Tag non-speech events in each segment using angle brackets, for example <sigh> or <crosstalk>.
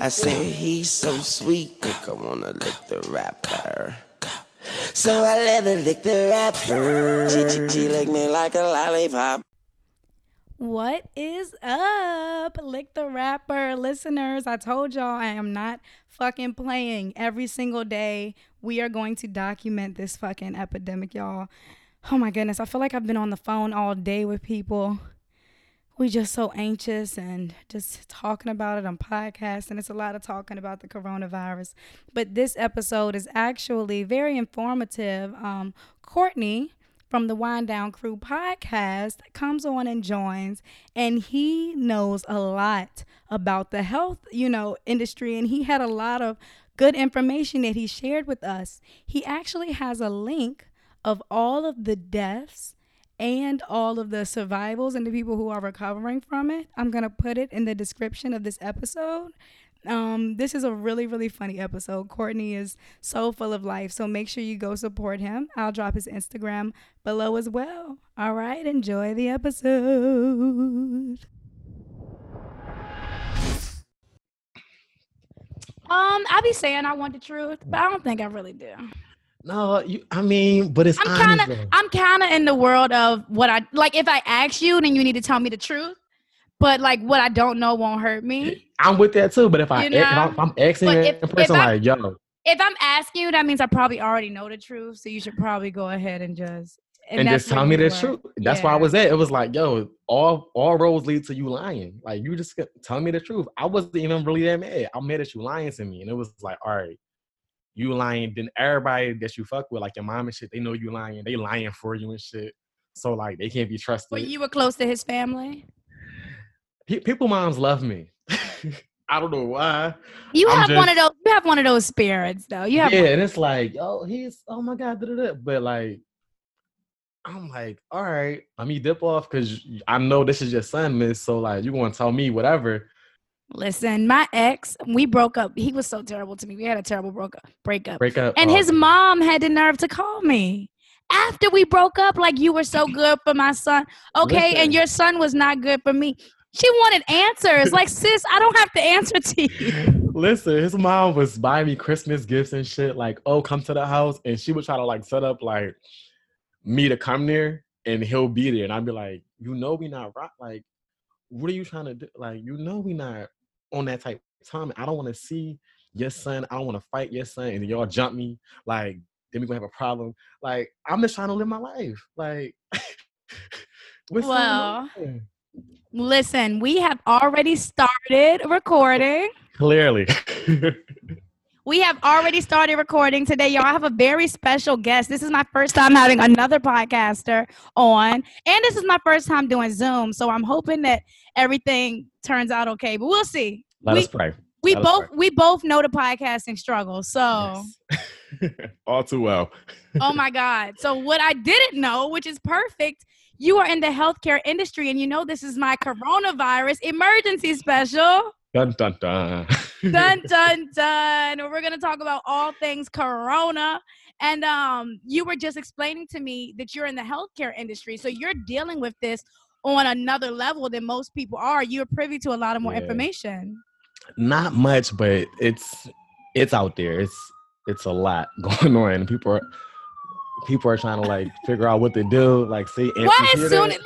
I say he's so sweet, I wanna lick the rapper. So I let her lick the rapper. She, she, she lick me like a lollipop. What is up, Lick the Rapper listeners? I told y'all I am not fucking playing every single day. We are going to document this fucking epidemic, y'all. Oh my goodness, I feel like I've been on the phone all day with people. We just so anxious and just talking about it on podcasts, and it's a lot of talking about the coronavirus. But this episode is actually very informative. Um, Courtney from the Wind Down Crew podcast comes on and joins and he knows a lot about the health, you know, industry and he had a lot of good information that he shared with us. He actually has a link of all of the deaths and all of the survivals and the people who are recovering from it. I'm going to put it in the description of this episode. Um, this is a really, really funny episode. Courtney is so full of life. So make sure you go support him. I'll drop his Instagram below as well. All right, enjoy the episode. Um, I be saying I want the truth, but I don't think I really do. No, you. I mean, but it's I'm kind of. I'm kind of in the world of what I like. If I ask you, then you need to tell me the truth. But like, what I don't know won't hurt me. I'm with that too. But if I You if I'm, know? if I'm asking But if- person if like, yo, If I'm asking you, that means I probably already know the truth. So you should probably go ahead and just and, that's just tell me the truth. That's where I was at. It was like, yo, all all roads lead to you lying. Like you just tell me the truth. I wasn't even really that mad. I'm mad at you lying to me, and it was like, all right, you lying. Then everybody that you fuck with, like your mom and shit, they know you lying. They lying for you and shit. So like they can't be trusted. But you were close to his family. Pe- people moms love me. <laughs> I don't know why. You I'm have one of those. You have one of those spirits, though. You have. yeah, and it's like, oh, he's oh my god, da-da-da. but like, I'm like, all right, let me dip off because I know this is your son, miss. So like, you want to tell me whatever? Listen, my ex, we broke up. He was so terrible to me. We had a terrible broke up, breakup. Break up. And oh, his mom had the nerve to call me after we broke up. Like you were so good for my son. Okay, Listen. and your son was not good for me. She wanted answers. Like, <laughs> sis, I don't have to answer to you. Listen, his mom was buying me Christmas gifts and shit. Like, oh, come to the house, and she would try to like set up like me to come there, and he'll be there, and I'd be like, you know, we not rock. Like, what are you trying to do? Like, you know, we not on that type of time. I don't want to see your mm. son. I don't want to fight your son, and y'all jump me. Like, then we gonna have a problem. Like, I'm just trying to live my life. Like, <laughs> what's Well. Listen, we have already started recording. clearly. <laughs> We have already started recording today, y'all. I have a very special guest. This is my first time having another podcaster on, and this is my first time doing Zoom. So I'm hoping that everything turns out okay, but we'll see. Let we us pray. we let both we both know the podcasting struggle. So Yes. <laughs> All too well. <laughs> oh my God. So what I didn't know, which is perfect, you are in the healthcare industry, and you know this is my coronavirus emergency special. Dun dun dun. <laughs> dun dun dun. We're gonna talk about all things corona. And um, you were just explaining to me that you're in the healthcare industry, so you're dealing with this on another level than most people are. You're privy to a lot of more Yeah. information. Not much, but it's it's out there. It's it's a lot <laughs> going on. And people are people are trying to like figure out what to do. Like see, as soon <laughs> as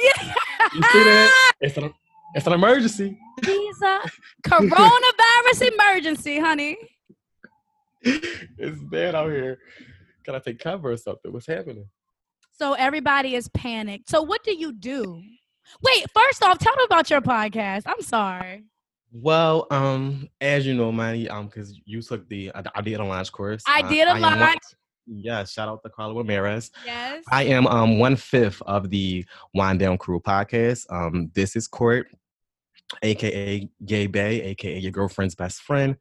You see that? It's an it's an emergency. He's a coronavirus emergency, honey. it's bad out here. Can I take cover or something? What's happening? So everybody is panicked. So what do you do? Wait, first off, tell me about your podcast. I'm sorry. Well, um, as you know, Manny, um, because you took the I, I did a launch course. I Uh, did a am one- launch. Yeah, shout out to Carla Ramirez. Yes. I am um one fifth of the Wind Down Crew podcast. Um, this is Court, aka Gay Bay, aka your girlfriend's best friend.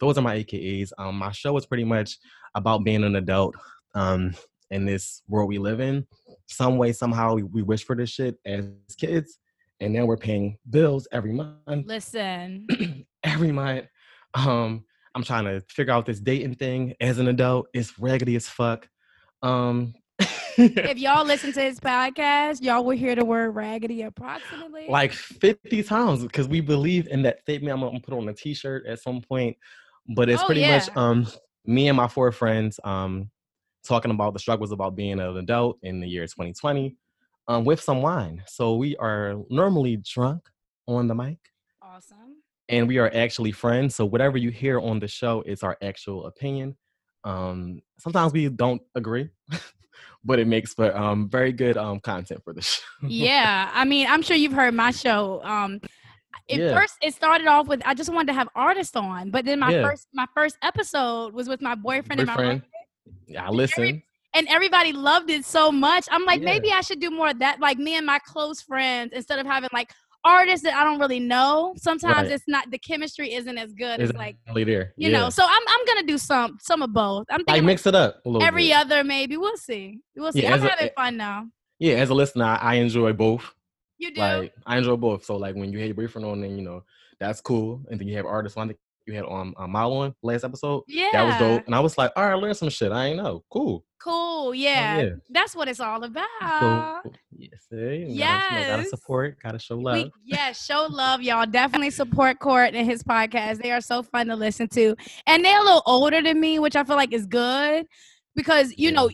Those are my AKAs. Um, my show is pretty much about being an adult um in this world we live in. Some way, somehow, we, we wish for this shit as kids, and now we're paying bills every month Listen. <clears throat> every month. Um, I'm trying to figure out this dating thing as an adult. It's raggedy as fuck. Um, <laughs> if y'all listen to his podcast, y'all will hear the word raggedy approximately. like 50 times because we believe in that statement. I'm gonna put on a t-shirt at some point. But it's Oh, pretty much um me and my four friends um talking about the struggles about being an adult in the year 2020 um with some wine. So we are normally drunk on the mic awesome. and we are actually friends. So whatever you hear on the show is our actual opinion. Um, sometimes we don't agree, <laughs> but it makes for um, very good um, content for the show. <laughs> yeah, I mean, I'm sure you've heard my show. Um, at Yeah. first, it started off with I just wanted to have artists on, but then my Yeah. first my first episode was with my boyfriend, and my Boyfriend. yeah, I listen. and everybody loved it so much. I'm like, Yeah. maybe I should do more of that, like me and my close friends, instead of having like artists that I don't really know. Sometimes Right. it's not the chemistry isn't as good as like there. you yeah. know. So I'm I'm gonna do some some of both. I'm like thinking mix it up a little every bit. other maybe. We'll see. We'll see. Yeah, I'm as a- having fun now. Yeah, as a listener, I, I enjoy both. You do. Like I enjoy both. So like when you have your boyfriend on, then you know that's cool, and then you have artists on. You had on um, on last episode. yeah. That was dope, and I was like, all right, I learned some shit. I ain't know. Cool. Cool. Yeah. yeah. That's what it's all about. So see, you gotta, gotta support, gotta show love. We, yeah, show love, y'all. Definitely support Court and his podcast. They are so fun to listen to. And they're a little older than me, which I feel like is good because, you Yeah. know,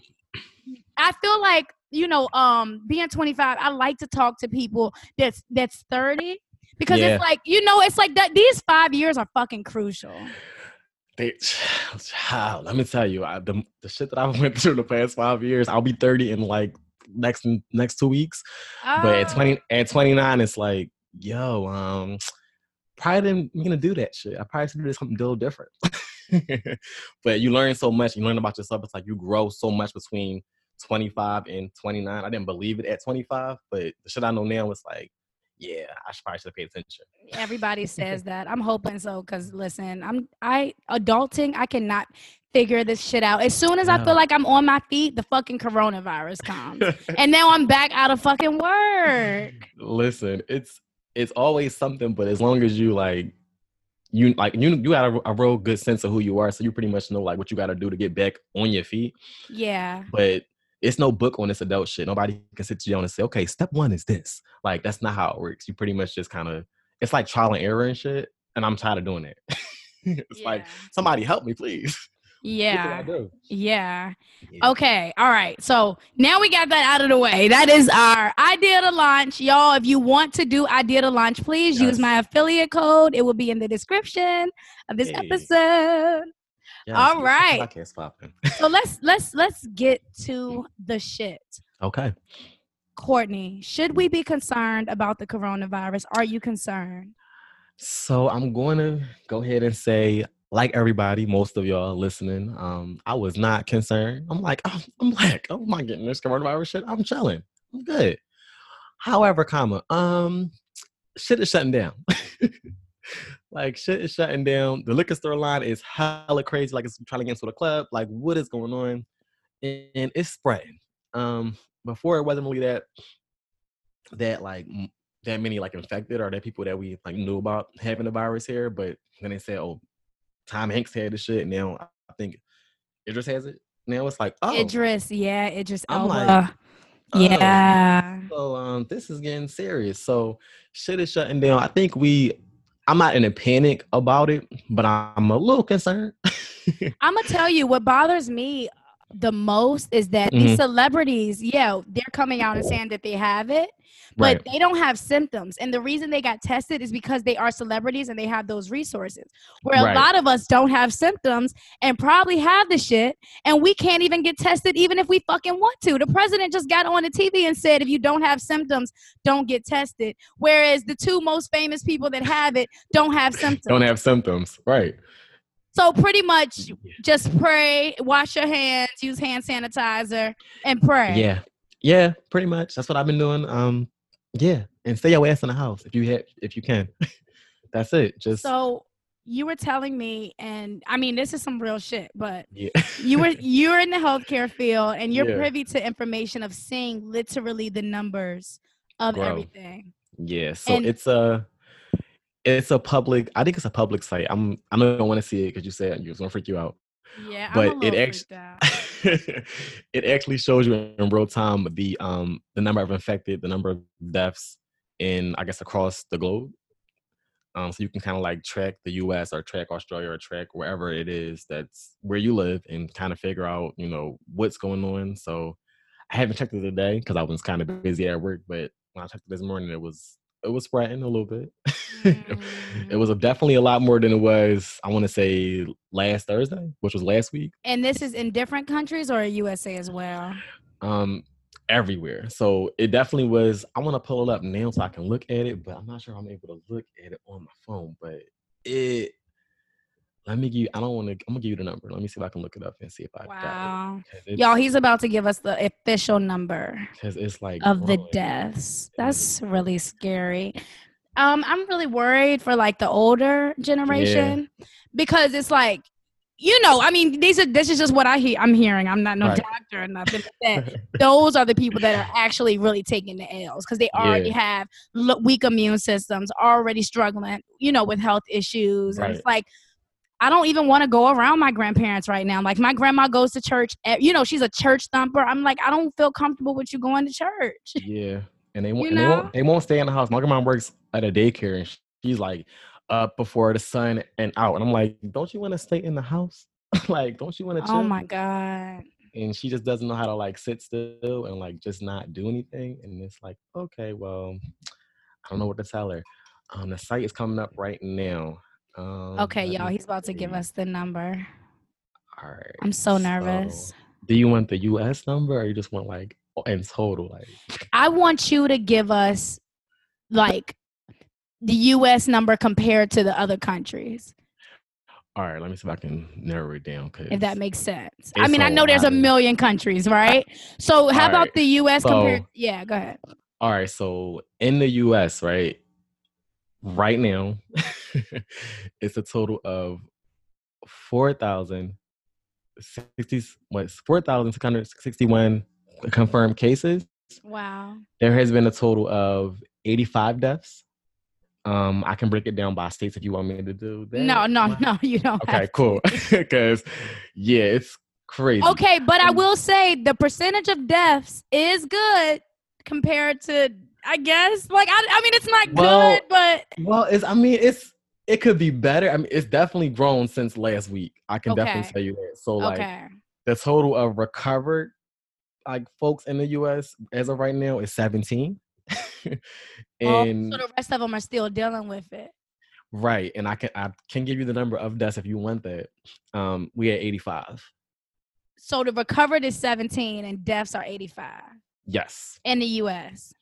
I feel like, you know, um, being 25, I like to talk to people that's that's 30 because Yeah. it's like, you know, it's like that these five years are fucking crucial. They, <sighs> child, let me tell you, I, the the shit that I <laughs> went through the past five years. I'll be thirty in like next next two weeks, but at twenty at twenty nine, it's like, yo, um, probably didn't gonna do that shit. I probably should do something a little different. <laughs> but you learn so much. You learn about yourself. It's like you grow so much between twenty five and twenty nine. I didn't believe it at twenty five, but the shit I know now is like, yeah, I should probably should have paid attention. Everybody says <laughs> that. I'm hoping so because listen, I'm I adulting. I cannot figure this shit out. As soon as I feel like I'm on my feet, the fucking coronavirus comes, <laughs> and now I'm back out of fucking work. Listen, it's it's always something, but as long as you like you like you you got a, a real good sense of who you are, so you pretty much know like what you got to do to get back on your feet. Yeah, But it's no book on this adult shit. Nobody can sit you down and say, okay, step one is this. Like that's not how it works. You pretty much just kind of it's like trial and error and shit. And I'm tired of doing it. <laughs> it's like somebody help me, please. <laughs> What can I yeah, yeah. Yeah. Okay, all right. So now we got that out of the way. That is our idea to launch, y'all. If you want to do idea to launch, please use my affiliate code. It will be in the description of this Hey. episode. Yes, all right. Podcast popping. So let's <laughs> let's let's get to the shit. Okay. Courtney, should we be concerned about the coronavirus? Are you concerned? So I'm going to go ahead and say, like everybody, most of y'all listening, um, I was not concerned. I'm like, oh, I'm black. I'm not getting this coronavirus shit. I'm chilling. I'm good. However, comma, um, shit is shutting down. <laughs> like shit is shutting down. The liquor store line is hella crazy. Like it's trying to get into the club. Like what is going on? And it's spreading. Um, before it wasn't really that that like m- that many like infected or that people that we like knew about having the virus here. But then they said, oh, Tom Hanks had the shit. Now I think Idris has it. Now it's like, oh, Idris, yeah, Idris I'm like, Elba. oh. yeah. So um, this is getting serious. So shit is shutting down. I think we. I'm not in a panic about it, but I'm a little concerned. <laughs> I'm gonna tell you what bothers me the most is that these Mhm. celebrities, yeah, they're coming out and saying that they have it, but right. they don't have symptoms. And the reason they got tested is because they are celebrities and they have those resources. Where Right. a lot of us don't have symptoms and probably have the shit, and we can't even get tested even if we fucking want to. The president just got on the TV and said, if you don't have symptoms, don't get tested. Whereas the two most famous people that have it don't have <laughs> symptoms. Don't have symptoms. Right. So pretty much just pray, wash your hands, use hand sanitizer, and pray. Yeah. Yeah. Pretty much. That's what I've been doing. Um. Yeah. And stay your ass in the house if you have if you can. <laughs> That's it. Just So you were telling me, and I mean this is some real shit, but yeah. you were <laughs> you're in the healthcare field and you're Yeah. privy to information of seeing literally the numbers of Grow. everything. Yeah, so And- it's a it's a public. I think it's a public site. I'm I don't want to see it because you said you was gonna freak you out. Yeah, But it little actu- freaked out. <laughs> it actually shows you in real time the um the number of infected, the number of deaths in I guess across the globe. Um, so you can kind of like track the U.S. or track Australia or track wherever it is that's where you live and kind of figure out you know what's going on. So I haven't checked it today because I was kind of busy at work, but when I checked it this morning, it was it was spreading a little bit. <laughs> it was definitely a lot more than it was. I want to say last Thursday, which was last week. And this is in different countries or USA as well. Um, everywhere. So it definitely was. I want to pull it up now so I can look at it, but I'm not sure I'm able to look at it on my phone. But it. Let me give you. I don't want to. I'm gonna give you the number. Let me see if I can look it up and see if I wow. got it. Y'all, he's about to give us the official number. Because it's like of the deaths. That's really scary. Um, I'm really worried for like the older generation yeah. because it's like you know, I mean, these are this is just what I hear. I'm hearing. I'm not no right. doctor or nothing. But <laughs> those are the people that are actually really taking the L's because they already yeah. have weak immune systems, already struggling, you know, with health issues. Right. And it's like, I don't even want to go around my grandparents right now. Like my grandma goes to church. You know, she's a church thumper. I'm like, I don't feel comfortable with you going to church. <laughs> Yeah, and they, won't, they won't. They won't stay in the house. My grandma works at a daycare, and she's like, up before the sun and out. And I'm like, don't you want to stay in the house? <laughs> like, don't you want to oh? Oh my God. And she just doesn't know how to like sit still and like just not do anything. And it's like, okay, well, I don't know what to tell her. Um, the site is coming up right now. Um, okay, y'all, he's about to give us the number. All right. I'm so nervous. So, do you want the US number or you just want like in total? Like I want you to give us like the US number compared to the other countries. All right, let me see if I can narrow it down. If that makes sense. I mean, I know there's a million countries, right? So how about right. the US so, compared? Yeah, go ahead. All right, so in the US, right, right now, <laughs> it's a total of 4,060, what, 4,661 confirmed cases. Wow. There has been a total of 85 deaths. Um, I can break it down by states if you want me to do that. No, no, <laughs> no, you don't. Okay, cool. <laughs> Because yeah, it's crazy. Okay, but I will say the percentage of deaths is good compared to I guess. Like I, I mean, it's not well, good, but well, it's. I mean, it's. It could be better. I mean, it's definitely grown since last week. I can okay. definitely tell you that. So like, okay. the total of recovered like folks in the U.S. as of right now is 17. and <laughs> oh, so the rest of them are still dealing with it. Right, and I can I can give you the number of deaths if you want that. Um, we had 85. So the recovered is 17 and deaths are 85. Yes. In the U.S.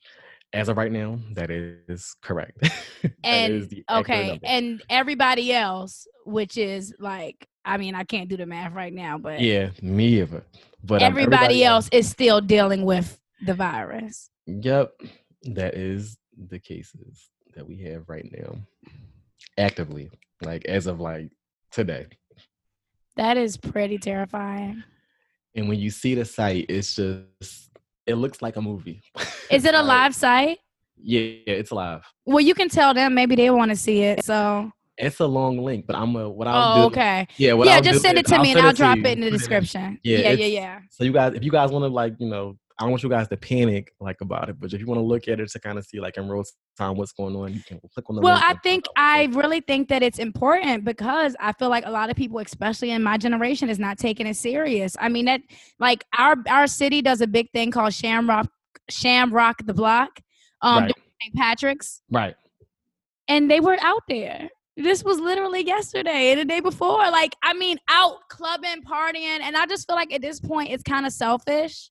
As of right now, that is correct. <laughs> and is okay, and everybody else, which is like, I mean, I can't do the math right now, but yeah, me either. But everybody, um, everybody else, else is still dealing with the virus. Yep that is the cases that we have right now actively like as of like today that is pretty terrifying and when you see the site it's just it looks like a movie <laughs> is it a like, live site yeah, yeah it's live well you can tell them maybe they want to see it so it's a long link, but I'm a what I'll oh, do. okay. Yeah, yeah. I'll just send it to me, and I'll drop it in the description. Yeah, yeah, yeah, yeah. So you guys, if you guys want to like, you know, I don't want you guys to panic like about it, but if you want to look at it to kind of see like in real time what's going on, you can click on the. Well, I think I really think that it's important because I feel like a lot of people, especially in my generation, is not taking it serious. I mean that like our our city does a big thing called Shamrock Shamrock the Block, um, right. St. Patrick's, right? And they were out there. This was literally yesterday and the day before. Like, I mean, out clubbing, partying, and I just feel like at this point it's kind of selfish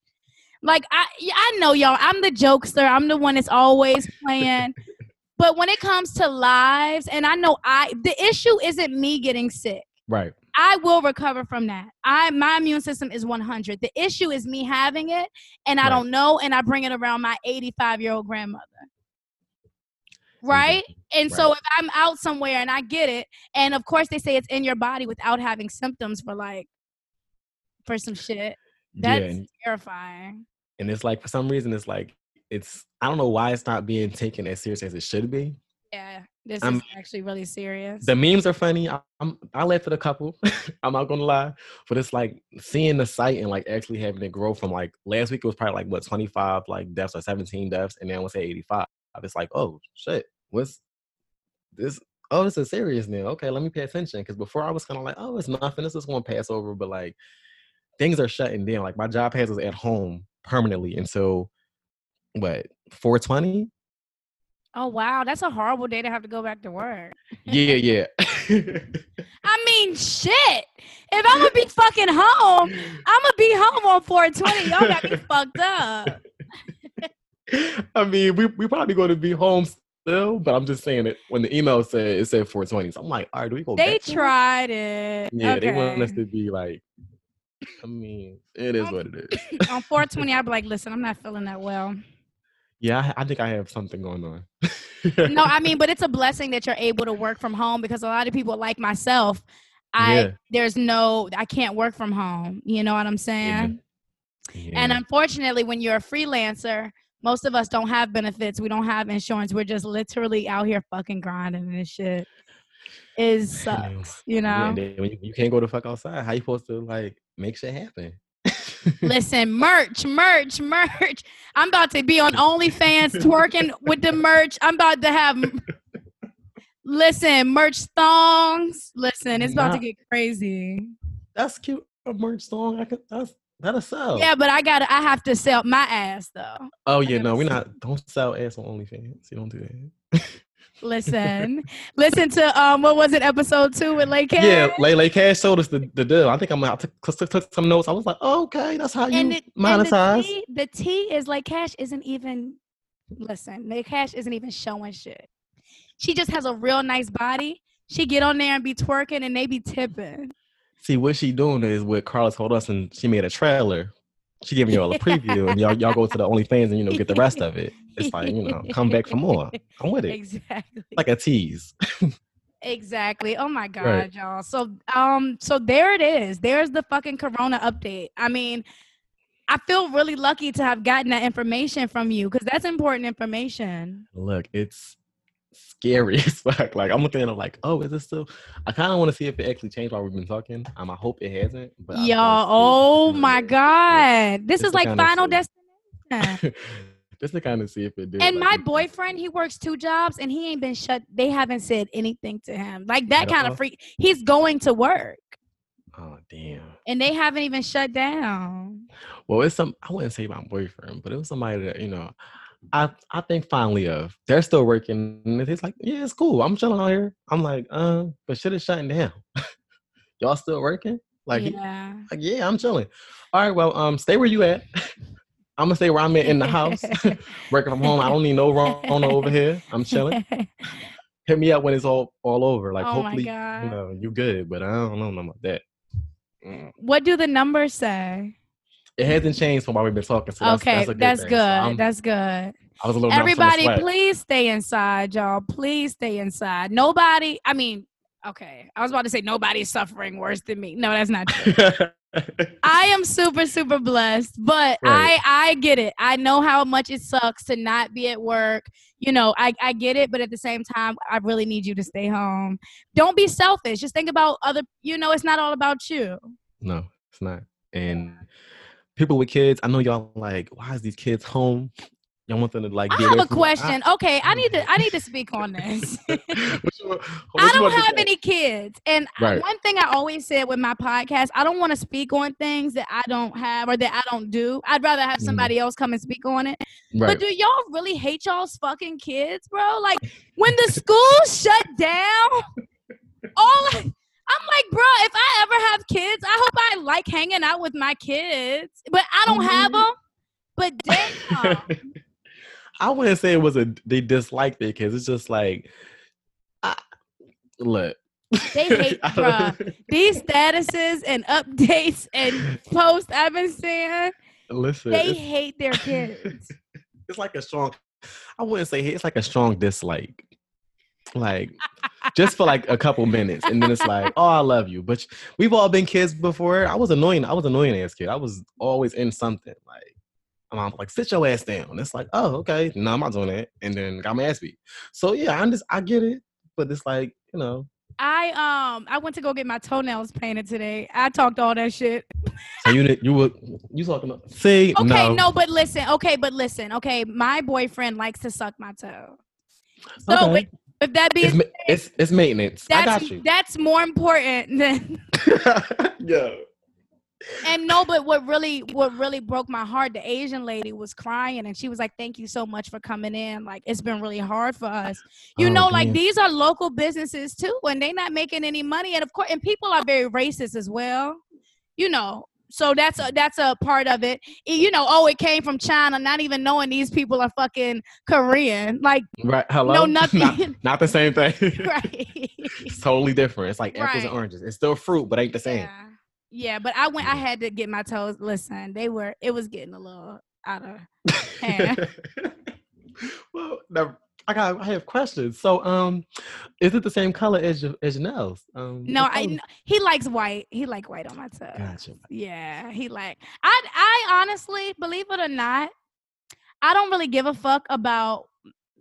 like I I know y'all, I'm the jokester. I'm the one that's always playing. <laughs> but when it comes to lives, and I know I the issue isn't me getting sick. Right. I will recover from that. I my immune system is 100. The issue is me having it and I right. don't know and I bring it around my 85 year old grandmother. Mm-hmm. Right? And right. so if I'm out somewhere and I get it, and of course they say it's in your body without having symptoms for like for some shit. That's yeah, and, terrifying. And it's like for some reason it's like it's I don't know why it's not being taken as serious as it should be. Yeah. This I'm- is actually really serious. the memes are funny. I, I'm I laughed at a couple. <laughs> I'm not gonna lie, but it's like seeing the site and like actually having it grow from like last week it was probably like what 25 like deaths or 17 deaths, and then we'll say 85. It's like oh shit, what's this? Oh, this is serious now. Okay, let me pay attention because before I was kind of like oh it's nothing. This is gonna pass over, but like things are shutting down. Like my job has us at home permanently until what 420. oh wow, that's a horrible day to have to go back to work. Yeah, yeah. <laughs> I mean, shit. If I'm gonna be <laughs> fucking home, I'm gonna be home on 420. Y'all got me fucked up. <laughs> I mean, we we probably going to be home still, but I'm just saying it. When the email said it said 420, so I'm like, all right, do we go? They back to it? tried it. Yeah, they want us to be like. I mean, it is what it is. <laughs> on 420, I'd be like, listen, I'm not feeling that well. Yeah, I, I think I have something going on. No, I <laughs> mean, but it's a blessing that you're able to work from home because a lot of people like myself, I Yeah. there's no I can't work from home. You know what I'm saying? And Yeah. unfortunately, when you're a freelancer, most of us don't have benefits. We don't have insurance. We're just literally out here fucking grinding and this shit. Is I know. sucks, you know. you can't go to fuck outside. How you supposed to like make shit happen? <laughs> Listen, merch, merch, merch. I'm about to be on OnlyFans twerking with the merch. I'm about to have listen, merch thongs. Listen, it's about to get crazy. That's cute. A merch song. I could. That's that'll sell. Yeah, but I gotta I have to sell my ass though. Oh yeah, no, we're not. Don't sell ass on OnlyFans. You don't do that. <laughs> Listen. listen to um what was it, episode two with Lake Yeah, Lele Cash showed us the, the deal. I think I'm out. Took, took, some notes. I was like, oh, okay, that's how you and, it, and monetize. the, T, the is like cash isn't even listen like cash isn't even showing shit she just has a real nice body she get on there and be twerking and they be tipping See, what she doing is what Carlos told us, and she made a trailer. She giving y'all a <laughs> preview, and y'all y'all go to the OnlyFans and you know get the rest of it. It's like you know, come back for <laughs> more. I'm with it. exactly Like a tease. <laughs> exactly oh my god Right. y'all so um so there it is there's the fucking corona update i mean i feel really lucky to have gotten that information from you because that's important information Look, it's scary <laughs> as fuck. Like I'm looking at it like, oh, is this still? I kind of want to see if it actually changed while we've been talking. Um, I hope it hasn't. But Y'all, oh <laughs> my. God. This Just is like Final. Destination. <laughs> Just to kind of see if it did. and like, my boyfriend, he works two jobs and he ain't been shut. They haven't said anything to him. Like that kind of freak. He's going to work Oh damn. and they haven't even shut down. Well, it's some. I wouldn't say my boyfriend, but it was somebody that you know. I I think finally of they're still working. And it's like, yeah, it's cool. I'm chilling out here. I'm like, um, but shit is shutting down. <laughs> Y'all still working? Like, he- yeah. like, yeah, I'm chilling. All right, well, um, stay where you at. <laughs> I'm gonna stay where I'm at in the house, <laughs> working from home. I don't need no Rona over here. I'm chilling. Hit me up when it's all all over. Like, Oh hopefully, you know, you good. But I don't know nothing about that. Mm. what do the numbers say? It hasn't changed from while we've been talking. So okay, that's, a good that's good. So I'm- that's good. I was a little nervous on the Everybody, please stay inside, y'all. Please stay inside. Nobody, I mean, okay. I was about to say nobody's suffering worse than me. No, that's not true. <laughs> I am super super blessed, but Right. I I get it. I know how much it sucks to not be at work. You know, I I get it, but at the same time, I really need you to stay home. Don't be selfish. Just think about other. You know, it's not all about you. no, it's not. And people with kids, I know y'all like, why is these kids home? Y'all want them to like. I have a question. Okay, I need to I need to <laughs> speak on this. <laughs> What you <laughs> what I don't have any kids. And Right. one thing I always said with my podcast, I don't want to speak on things that I don't have or that I don't do. I'd rather have Mhm. somebody else come and speak on it. Right. But do y'all really hate y'all's fucking kids, bro? Like when the school shut down, all I- I'm like, bro, if I ever have kids, I hope I like hanging out with my kids. But I don't have Mhm. them. But damn. <laughs> I wouldn't say it was a they dislike their kids. It's just like, I, look. They hate- <laughs> don't- These statuses and updates and posts I've been seeing, Listen, they hate their kids. <laughs> it's like a strong. I wouldn't say it's like a strong dislike. Like just for like a couple minutes, and then it's like, oh, I love you. But we've all been kids before. I was annoying. I was annoying as kid. I was always in something. Like was like, sit your ass down. and It's like, oh, okay, no, I'm not doing that. And then got my ass beat. So yeah, i'm just I get it. but it's like you know. I um I went to go get my toenails painted today. I talked all that shit. So you you were you talking about? See, Okay, no, no, but listen. Okay, but listen. Okay, my boyfriend likes to suck my toe. So Okay. With, with that being it's, ma- it's it's maintenance. I got you. that's more important than <laughs> yeah. and no but what really what really broke my heart the asian lady was crying and she was like thank you so much for coming in like it's been really hard for us you Oh, know like these are local businesses too and they're not making any money and of course and people are very racist as well you know so that's a that's a part of it you know oh it came from china not even knowing these people are fucking korean like Right. Hello. No, <laughs> nothing. not, not the same thing. <laughs> right it's totally different. It's like apples and oranges. It's still fruit, but ain't the same. Yeah. Yeah, but I went I had to get my toes. Listen, they were it was getting a little out of <laughs> hand. well, now I got I have questions. So, um, is it the same color as your as your nails? Um, No, I he likes white. He like white on my toes. Gotcha. Yeah, he like I I honestly, believe it or not, I don't really give a fuck about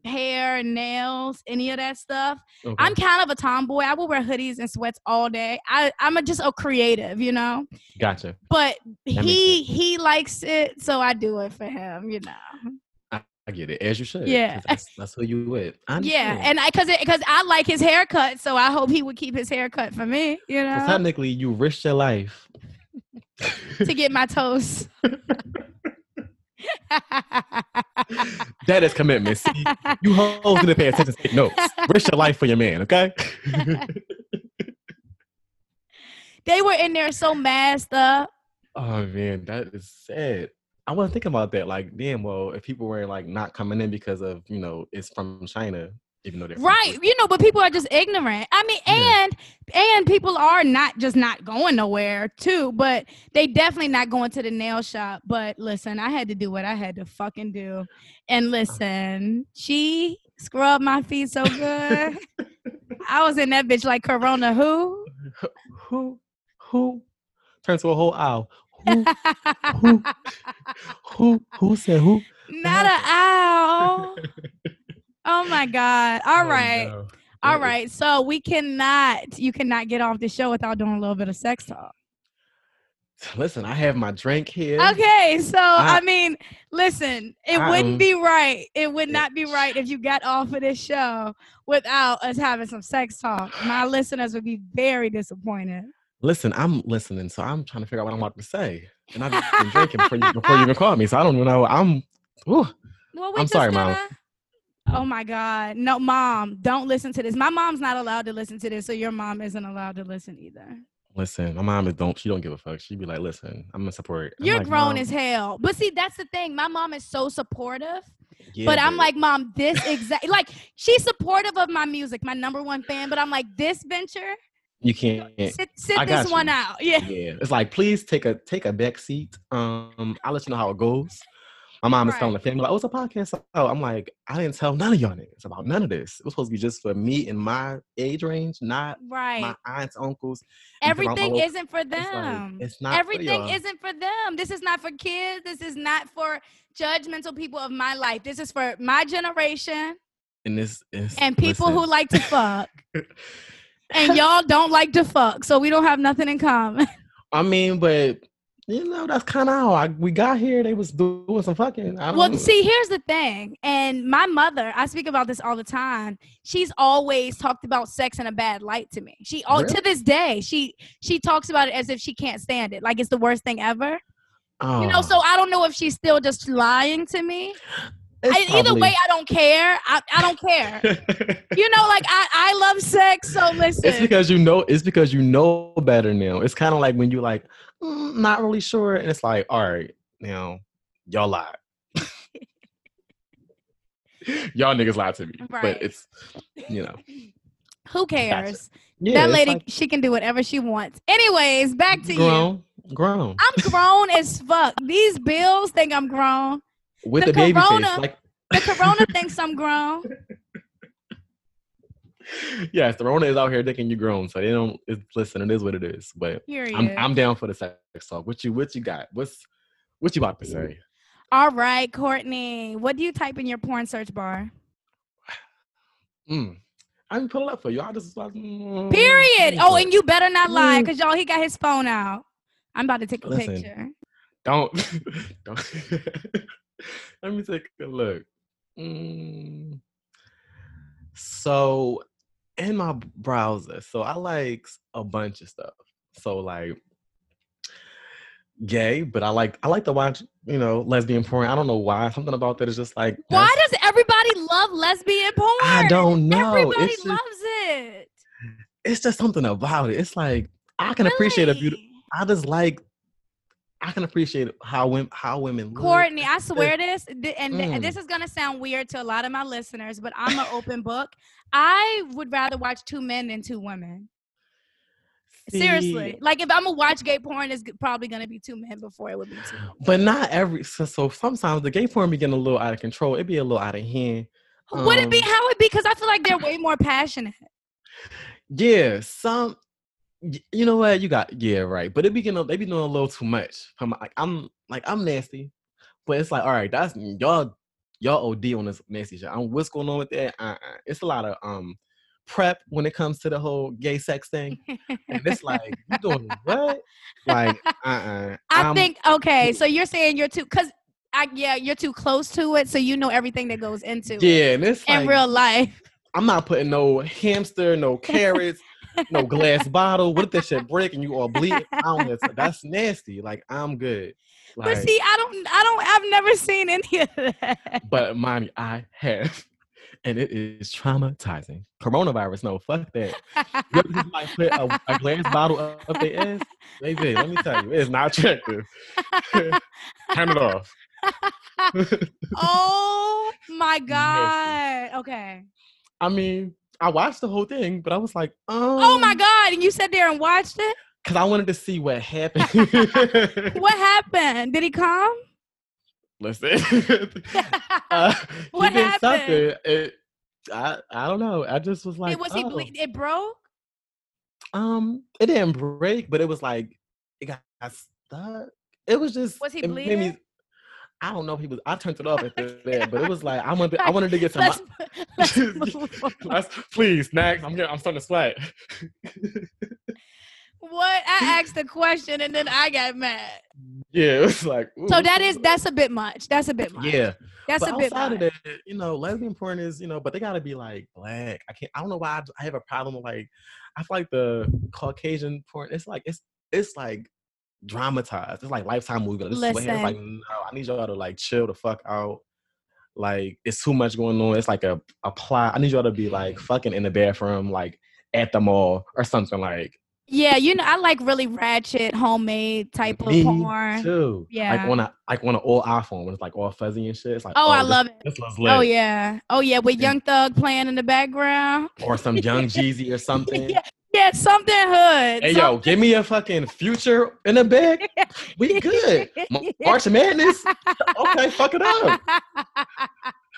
hair and nails, any of that stuff. Okay. I'm kind of a tomboy. I will wear hoodies and sweats all day. I I'm a, just a creative, you know. gotcha. But makes he he likes it, so I do it for him, you know. I, get it as you should. Yeah. That's, that's who you with. Yeah, and I because because I like his haircut, so I hope he would keep his haircut for me. You know, technically, you risked your life. to get my toes. <laughs> that is commitment. See, you hoes need to pay attention. Take notes. Risk your life for your man. Okay. <laughs> they were in there so masked up. Oh man, that is sad. I wasn't thinking about that. Like, damn, well, if people were like not coming in because of you know it's from China, even though they're Right, you know, but people are just ignorant. I mean, Yeah. and and people are not just not going nowhere too, but they definitely not going to the nail shop. But listen, I had to do what I had to fucking do, and uh-huh. listen, she scrubbed my feet so good. I was in that bitch like Corona. Who? <laughs> who who Turns to a whole owl. Who who who who said who? Not an owl. Oh my god! All Oh, right, no. all That is- right. So we cannot. You cannot get off the show without doing a little bit of sex talk. Listen, I have my drink here. Okay, so I, I- mean, listen, it I, wouldn't be right. It would not be right if you got off of this show without us having some sex talk. My listeners would be very disappointed. Listen, I'm listening, so I'm trying to figure out what I'm about to say, and I've been drinking before you, before you even called me, so I don't even know. I'm. Ooh, Well, we I'm sorry, Mom. gonna- Oh my God. No, mom, don't listen to this. My mom's not allowed to listen to this, so your mom isn't allowed to listen either. listen, my mom is don't. She don't give a fuck. She'd be like, listen, I'm gonna support. I'm You're like, grown "Mom, as hell. But see, that's the thing. My mom is so supportive. yeah, but I'm like, mom, this exact like she's supportive of my music, my number one fan. But I'm like, this venture, you can't. sit sit this got one out. Yeah. Yeah, it's like please take a take a back seat. Um, I'll let you know how it goes. My mom is telling the family, like, "Oh, it's a podcast." Oh, I'm like, I didn't tell none of y'all niggas about none of this. It was supposed to be just for me and my age range, not Right. my aunts, uncles. and because I'm Everything isn't for It's like, them. it's not. Everything y'all. isn't for them. This is not for kids. This is not for judgmental people of my life. This is for my generation and this is and people who like to fuck. <laughs> and y'all don't like to fuck, so we don't have nothing in common. <laughs> I mean, but you know, that's kind of how I, we got here. They was doing some fucking. I don't Well, know. see, here's the thing. And my mother, I speak about this all the time. She's always talked about sex in a bad light to me. She all Really? to this day, she she talks about it as if she can't stand it. Like it's the worst thing ever. oh, You know, oh. so I don't know if she's still just lying to me. I, either way, I don't care. I, I don't care. <laughs> you know, like I, I love sex, so listen. It's because you know. It's because you know better now. It's kind of like when you like, "Mm, not really sure, and it's like, all right, now y'all lied. <laughs> y'all niggas lied to me, Right. but it's you know. <laughs> Who cares? Yeah, that lady, like she can do whatever she wants. Anyways, back to you. grown, grown I'm grown as fuck. These bills think I'm grown. With the the, baby corona- face. Like, The corona <laughs> thinks I'm grown. yes, the Rona is out here thinking you're grown, so they don't. It's, listen, it is what it is. But Period. I'm I'm down for the sex talk. What you what you got? What's what you about to say? All right, Courtney. What do you type in your porn search bar? Mm. I didn't pull up for you. I just like mm, Period. Oh, and you better not lie, Mm. cause y'all he got his phone out. I'm about to take a Listen. picture. don't <laughs> don't. <laughs> <laughs> Let me take a look. Mm. So, in my browser, so I like a bunch of stuff. So like gay, but I like I like to watch, you know, lesbian porn. I don't know why. Something about that is just like Why does everybody love lesbian porn? I don't know. Everybody It's just, loves it. it's just something about it. It's like I can appreciate a beautiful. I just like I can appreciate how women how women look. Courtney, I swear this, th- and th- Mm. this is gonna sound weird to a lot of my listeners, but I'm an open book. I would rather watch two men than two women. Seriously, like if I'm gonna watch gay porn, it's probably gonna be two men before it would be two. But not every so, so sometimes the gay porn be getting a little out of control. It'd be a little out of hand. would it be Um, how it be? Because I feel like they're way more passionate. Yeah, some you know what you got. Yeah, right. But it be getting they be doing a little too much. I'm like I'm like I'm nasty, but it's like all right, that's y'all y'all OD on this nasty shit. I don't, what's going on with that? Uh-uh. It's a lot of um prep when it comes to the whole gay sex <laughs> thing, and it's like you doing what? Like uh-uh. <laughs> I I'm- think okay, so you're saying you're too because I yeah you're too close to it, so you know everything that goes into it yeah, and it's in like real life. I'm not putting no hamster, no <laughs> carrots, no glass bottle. What if that shit break and you all bleed? I don't. listen, That's nasty. Like I'm good. Like, but see, I don't, I don't, I've never seen any of that. but mommy, I have, and it is traumatizing. Coronavirus, no, fuck that. You ever somebody put a, a glass bottle up, their ass? Baby, let me tell you, it's not attractive. <laughs> Turn it off. <laughs> oh my <laughs> god. Okay. I mean, I watched the whole thing, but I was like, um, Oh my god! And you sat there and watched it. because I wanted to see what happened. <laughs> What happened? Did he come? Listen, <laughs> uh, <laughs> What he happened? something. It, I I don't know. I just was like, it was he oh. ble- it broke? Um, it didn't break, but it was like it got stuck. It was just. Was he bleeding? I don't know if he was. I turned it off at the there, but it was like I wanted. I wanted to get some. Let's, let's. <laughs> Let's please next. I'm getting. I'm starting to sweat. What? I asked the question and then I got mad. yeah, it was like. ooh, So that is that's a bit much. That's a bit much. Yeah, That's but a bit outside much. of that, you know, lesbian porn is, you know, but they gotta be like black. I can't. I don't know why I, I have a problem with like. I feel like the Caucasian porn. It's like it's it's like dramatized. It's like Lifetime movie. Like, this is. It's like no, I need y'all to like chill the fuck out. Like it's too much going on. It's like a a plot. I need y'all to be like mm. fucking in the bathroom, like at the mall or something like. Yeah, you know, I like really ratchet, homemade type of Me porn. too. Yeah. Like on a like on an old iPhone when it's like all fuzzy and shit. It's like Oh, I oh, this- love it. Oh yeah. Oh yeah, with Young Thug playing in the background. Or some young Jeezy or <laughs> something. yeah, yeah, something hood. Hey yo, give me a fucking future in a bag. <laughs> We good. Ma- March Madness. Okay, fuck it up. <laughs>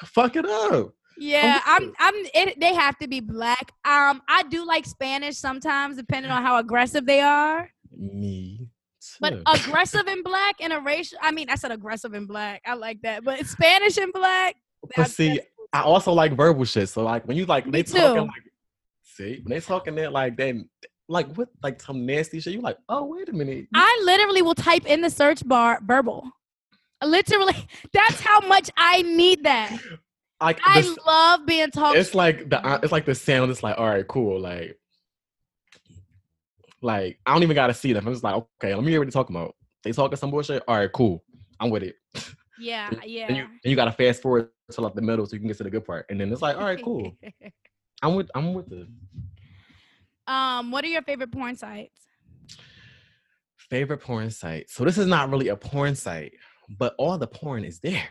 Fuck it up. Yeah, I'm. I'm. It, they have to be black. Um, I do like Spanish sometimes, depending on how aggressive they are. Me Too. But aggressive in black and a racial. I mean, I said aggressive in black. I like that. But Spanish and black. but see, I also like verbal shit. So like when you like Me they too. talking like see when they talking that like then like what like some nasty shit. You like oh wait a minute. I literally will type in the search bar verbal. Literally, <laughs> that's how much I need that. like I this, love being talked. it's like the uh, it's like the sound. It's like all right, cool. Like like I don't even gotta see them. I'm just like okay, let me hear what they talking about. They talking some bullshit. All right, cool. I'm with it. Yeah, yeah. And you and you gotta fast forward to like the middle so you can get to the good part. And then it's like, all right, cool. <laughs> I'm with I'm with the um, what are your favorite porn sites? favorite porn site. So this is not really a porn site, but all the porn is there.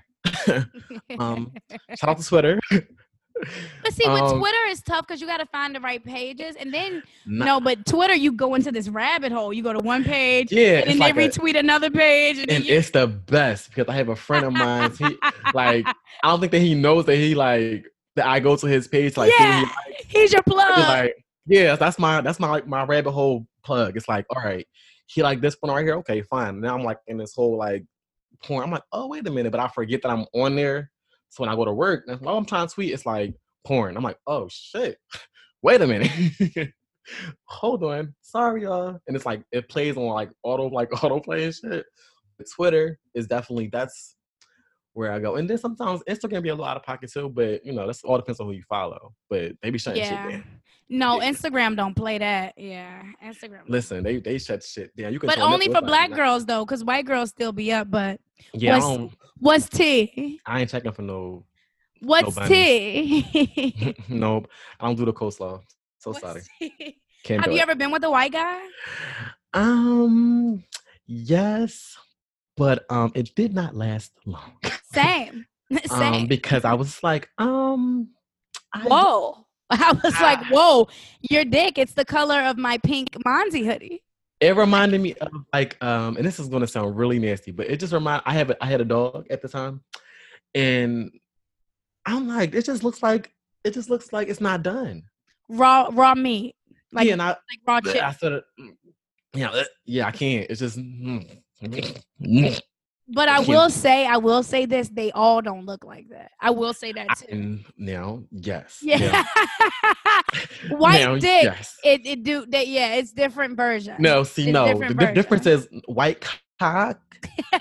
<laughs> um shout out to Twitter. <laughs> But see, with Um, Twitter is tough because you got to find the right pages, and then Not- no, but Twitter you go into this rabbit hole. You go to one page, yeah, and then like they a- retweet another page, and, and you, it's the best because I have a friend of mine. He like <laughs> I don't think that he knows that he like that I go to his page like see what he yeah, he's your plug. like, yeah, that's my that's my my rabbit hole plug. It's like, all right, he like this one right here. Okay, fine. Now I'm like in this whole like porn. I'm like, oh wait a minute, but I forget that I'm on there. So when I go to work, and, oh, I'm trying to tweet. It's like porn. I'm like, oh shit, <laughs> wait a minute. <laughs> Hold on. Sorry, y'all. And it's like it plays on like auto like <laughs> autoplay and shit. Twitter is definitely that's where I go. And then sometimes Instagram be a lot of pocket too, but you know, that's all depends on who you follow. But they be shutting Yeah. shit down. No, Yeah. Instagram don't play that. Yeah, Instagram. Listen, they they shut shit down. You can but only for black girls though, because white girls still be up. But Yeah, what's- what's tea? I ain't checking for no What's bunnies. tea? <laughs> nope. I don't do the coleslaw. So What's sorry. Have you it. ever been with a white guy? Um yes, but um it did not last long. Same. <laughs> Same. um because I was like, um I whoa. <laughs> I was like, whoa, your dick, it's the color of my pink Monzi hoodie. it reminded me of like um and this is gonna sound really nasty, but it just remind I have a, I had a dog at the time and I'm like, it just looks like it just looks like it's not done. Raw raw meat. Like, yeah, and I, like raw chicken. I sort of yeah, uh, yeah, I can't. It's just mm, But I will say, I will say this, they all don't look like that. I will say that too. and now, yes. Yeah. <laughs> White Now, dick. Yes. It it do that yeah, it's different version. No, see, It's no. The di- difference is white cock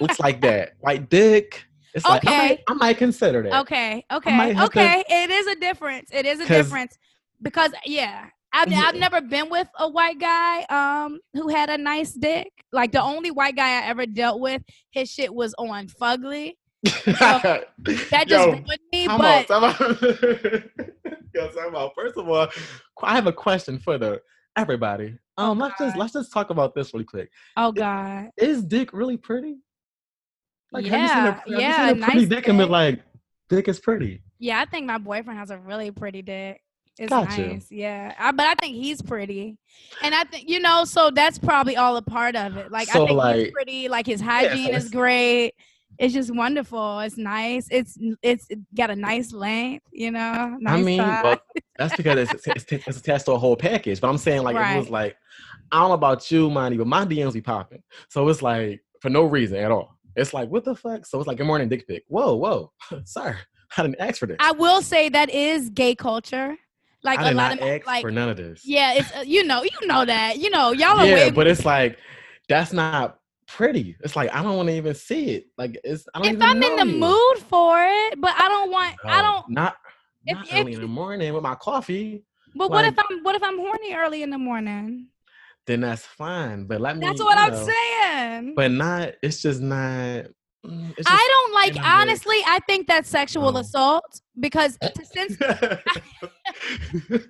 looks <laughs> like that. White dick. It's like I Okay. might, I might consider that. Okay, might okay, to- okay. It is a difference. It is a difference because yeah, I've Yeah. I've never been with a white guy um who had a nice dick. Like the only white guy I ever dealt with, his shit was on fugly. <laughs> That just Yo, ruined me. time But out, time out. <laughs> Yo, time out. First of all, I have a question for the everybody. Um, let's just let's just talk about this really quick. oh god, Is dick really pretty? have you seen a, have you seen a pretty nice dick and been like, dick is pretty. yeah, I think my boyfriend has a really pretty dick. It's Gotcha. nice, yeah. I, but I think he's pretty, and I think you know, so that's probably all a part of it. Like So, I think he's like- pretty. Like his hygiene so is great. It's just wonderful. It's nice. It's it's got a nice length. You know, nice I mean, well, <laughs> that's because it's, it's, it's, attached to a whole package. But I'm saying, like, it was like, I don't know about you, Monty, but my DMs be popping. So it's like, for no reason at all. It's like, what the fuck? So it's like, good morning, dick pic. Whoa, whoa. <laughs> Sir, I didn't ask for this. I will say that is gay culture. Like I a lot of ask like for none of this. yeah, it's uh, you know you know that you know y'all are yeah, way but it's like, that's not pretty. It's like, I don't want to even see it. Like, it's, I don't if I'm in the you. mood for it, but I don't want I Oh, don't. Not, if- not if- early in the morning with my coffee. But what if I'm what if I'm horny early in the morning? Then that's fine. But let me. That's what I'm know, saying. But not, it's just not. Mm, It's just, I don't like in my honestly. I think that's sexual Oh. assault because <laughs> to- since I'm <laughs>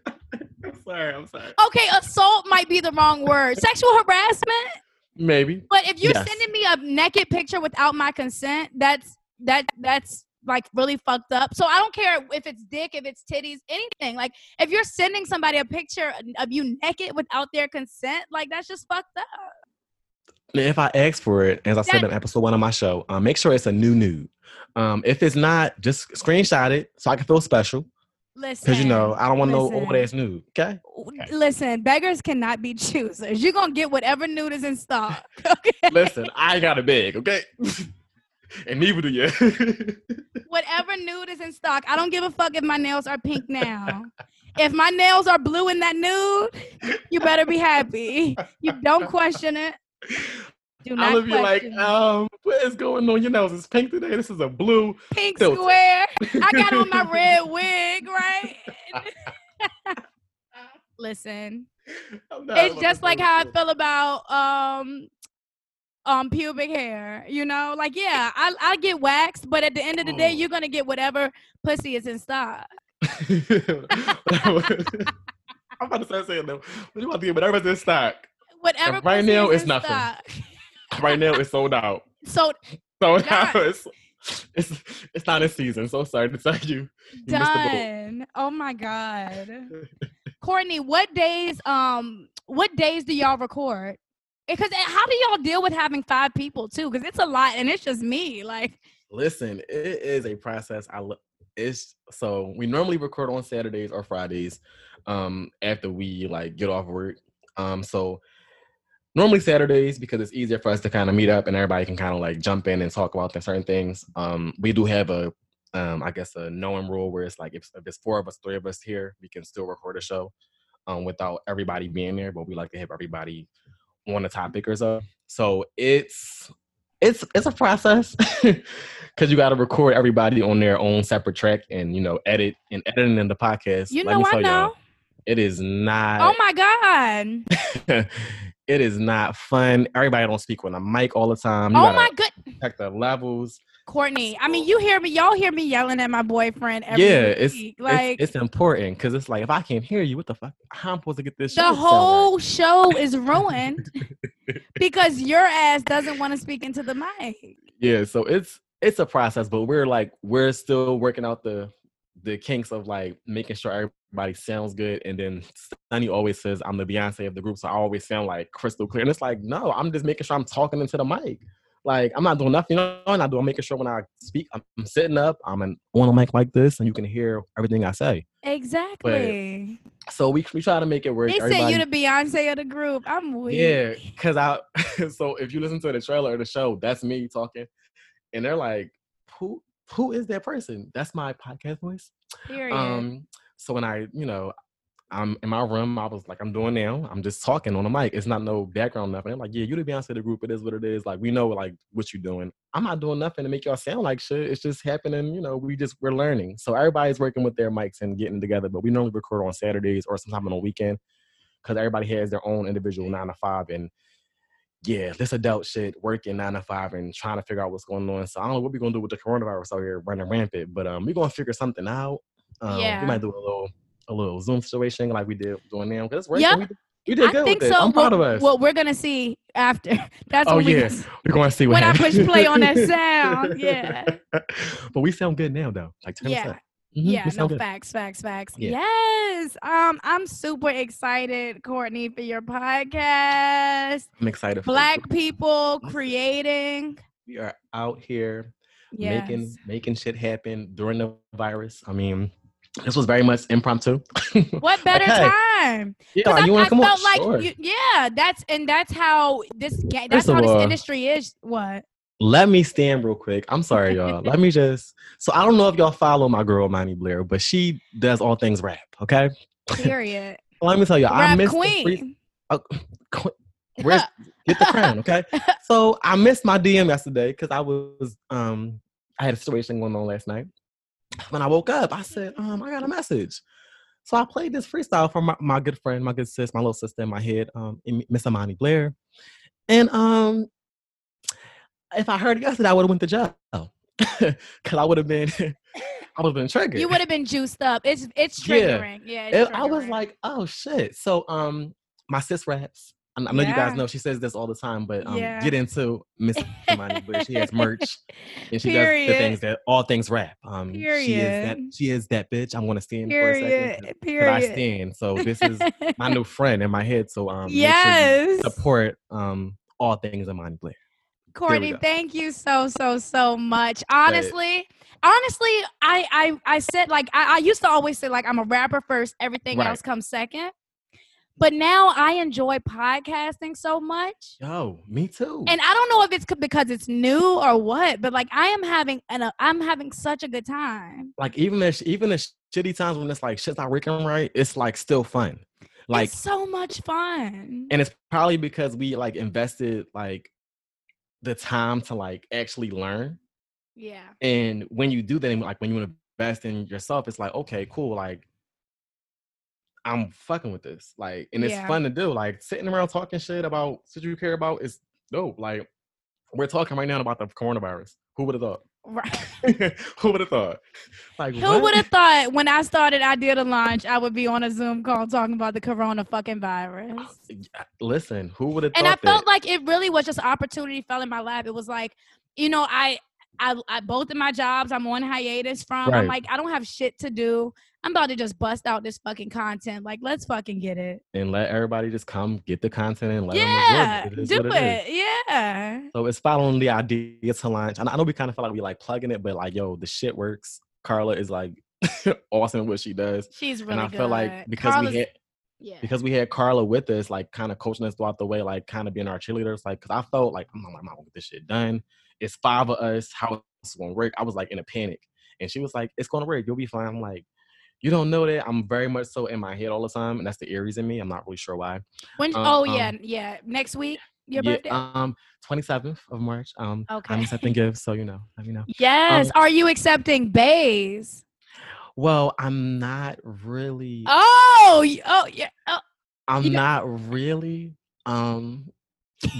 <laughs> sorry. I'm sorry. okay, assault might be the wrong word. Sexual harassment. Maybe. But if you're Yes. sending me a naked picture without my consent, that's that that's like really fucked up. So I don't care if it's dick, if it's titties, anything. Like if you're sending somebody a picture of you naked without their consent, like that's just fucked up. Now, If I ask for it, as I said in episode one of my show, um, make sure it's a new nude. Um, if it's not, just screenshot it so I can feel special. Listen, Because you know, I don't want no listen. old ass nude. Okay. Listen, beggars cannot be <laughs> choosers. You're gonna get whatever nude is in stock. <laughs> Okay. Listen, I got a bag, okay? <laughs> and neither do you. whatever nude is in stock. I don't give a fuck if my nails are pink now. if my nails are blue in that nude, you better be happy. You don't question it. Do not love you like, um, what is going on? Your nose is pink today. This is a blue. pink filter. square. I got on my <laughs> red wig, right? <laughs> Listen, it's just like how I feel about um um pubic hair. You know, like yeah, I I get waxed, but at the end of the day, Oh. you're gonna get whatever pussy is in stock. <laughs> I'm about to start saying them. What do you about to get? Whatever's in stock. Whatever. right now, is it's in nothing. <laughs> Right now, it's sold out. <laughs> So So Done. now <laughs> it's it's it's not in season. So sorry to tell you. You missed the boat. done. Oh my god. Courtney, what days um what days do y'all record? Because how do y'all deal with having five people too? Because it's a lot and it's just me. Like Listen, it is a process. I lo- it's so we normally record on Saturdays or Fridays, um, after we like get off work. Um, so normally Saturdays because it's easier for us to kind of meet up and everybody can kind of like jump in and talk about certain things. Um, we do have a um, I guess a knowing rule where it's like if, if it's four of us, three of us here, we can still record a show. um, without everybody being there, but we like to have everybody on the topic or so. So it's it's it's a process <laughs> because you got to record everybody on their own separate track and you know edit and editing in the podcast. You know I tell y'all, it is not. Oh my god. <laughs> <laughs> it is not fun. Everybody don't speak on a mic all the time. You Oh my good check the levels. Courtney. I mean, you hear me. Y'all hear me yelling at my boyfriend every yeah, it's, week. it's like it's important because it's like if I can't hear you, what the fuck? How am I supposed to get this? show the sound right? whole show is ruined <laughs> because your ass doesn't want to speak into the mic. yeah so it's it's a process but we're like we're still working out the the kinks of like making sure everybody sounds good and then Sunny always says i'm the beyonce of the group so i always sound like crystal clear and it's like no i'm just making sure i'm talking into the mic like i'm not doing nothing you know i'm not doing making sure when i speak i'm, I'm sitting up i'm an, on a mic like this and you can hear everything i say Exactly. so we, we try to make it work They say you the Beyonce of the group. I'm weak. Yeah, cause I <laughs> so if you listen to the trailer of the show, that's me talking, and they're like, "Who who is that person?" That's my podcast voice. Period. Um, so when I you know I'm in my room, I was like, I'm doing now. I'm just talking on the mic. It's not no background nothing. I'm like, yeah, you the Beyonce the group. It is what it is. Like we know like what you doing. I'm not doing nothing to make y'all sound like shit. It's just happening. You know, we just we're learning. So everybody's working with their mics and getting together. But we normally record on Saturdays or sometime on a weekend because everybody has their own individual nine to five and. Yeah, this adult shit, working nine to five and trying to figure out what's going on. So I don't know what we're gonna do with the coronavirus out here running rampant, but um, we're gonna figure something out. Um, Yeah. we might do a little a little Zoom situation like we did doing them because it's working. Yep. We, did- we did I think so. I'm proud what, of us. What we're gonna see after. <laughs> That's oh we yeah, we're going to see what when I push play on that sound. <laughs> Yeah. but we sound good now though. Like turn Yeah. Mhm, Yeah, no good. facts, facts, facts. Yeah. Yes. Um, I'm super excited, Courtney, for your podcast. I'm excited. For Black people creating. we are out here Yes. making making shit happen during the virus. I mean, this was very much impromptu. What better <laughs> Okay. time? Yeah, I, you I want to come felt on? like, Sure. you, yeah, that's and that's how this ga- that's First how this all- industry is. What? Let me stand real quick. I'm sorry, y'all. <laughs> Let me just. So I don't know if y'all follow my girl Monty Blair, but she does all things rap. Okay. Period. <laughs> Let me tell you, I Rap missed the free- queen. Oh, qu- Where's get the crown, okay? So I missed my DM yesterday because I was um I had a situation going on last night. When I woke up, I said, um, I got a message. So I played this freestyle for my, my good friend, my good sis, my little sister in my head, um, Miss Amani Blair. And um if I heard it yesterday, I would have went to jail. <laughs> Cause I would have been <laughs> I would have been triggered. You would have been juiced up. It's it's Yeah. triggering. Yeah. it's It- I was like, oh shit. So um my sis raps. I know you guys know she says this all the time, but um Yeah. get into Miss Imani Blair. She has merch <laughs> and she does the things that all things rap. Um she is that she is that bitch. I'm gonna stand for a second. Period. 'cause I stand. So this is <laughs> my new friend in my head. So um make sure yes. support um all things Imani Blair. Courtney, thank you so so so much. Honestly, honestly, I I I said like I, I used to always say like I'm a rapper first, everything Right. else comes second. But now I enjoy podcasting so much. Yo, me too. And I don't know if it's because it's new or what, but like I am having an uh, I'm having such a good time. like even the sh- even the shitty times when it's like shit's not working right, it's like still fun. Like it's so much fun. and it's probably because we like invested like the time to like actually learn yeah. and when you do that and like when you invest in yourself it's like okay cool like i'm fucking with this like and it's Yeah. fun to do like sitting around talking shit about shit you care about is dope like we're talking right now about the coronavirus who would have thought Right. <laughs> who would have thought like Who would have thought when I started Idea to Launch, I would be on a Zoom call talking about the corona fucking ah, virus? Ah, listen who would have and I thought felt that? like it really was just opportunity fell in my lap. It was like, you know, I, I, I both of my jobs I'm on hiatus from. I'm like, I don't have shit to do. I'm about to just bust out this fucking content. Like, let's fucking get it. and let everybody just come get the content and let yeah, them absorb it. It is do what it is. it. Yeah. So it's following the idea to launch. And I know we kind of feel like we like plugging it, but like, yo, the shit works. Carla is like <laughs> awesome at what she does. She's really and I good. feel like because Carla's- we had yeah. because we had Carla with us, like kind of coaching us throughout the way, like kind of being our cheerleaders. Like, cause I felt like I'm not, I'm not gonna get this shit done. It's five of us. How it's gonna work? I was like in a panic, and she was like, "It's gonna work. You'll be fine." I'm like, you don't know that I'm very much so in my head all the time, and that's the Aries in me. I'm not really sure why. When? Um, oh yeah, um, yeah. Next week, your yeah, birthday. um, 27th of March. Um, Okay. I'm accepting gifts, so you know, let me know. yes. um, Are you accepting bays? Well, I'm not really. Oh, oh yeah. Oh, I'm you know- not really. Um,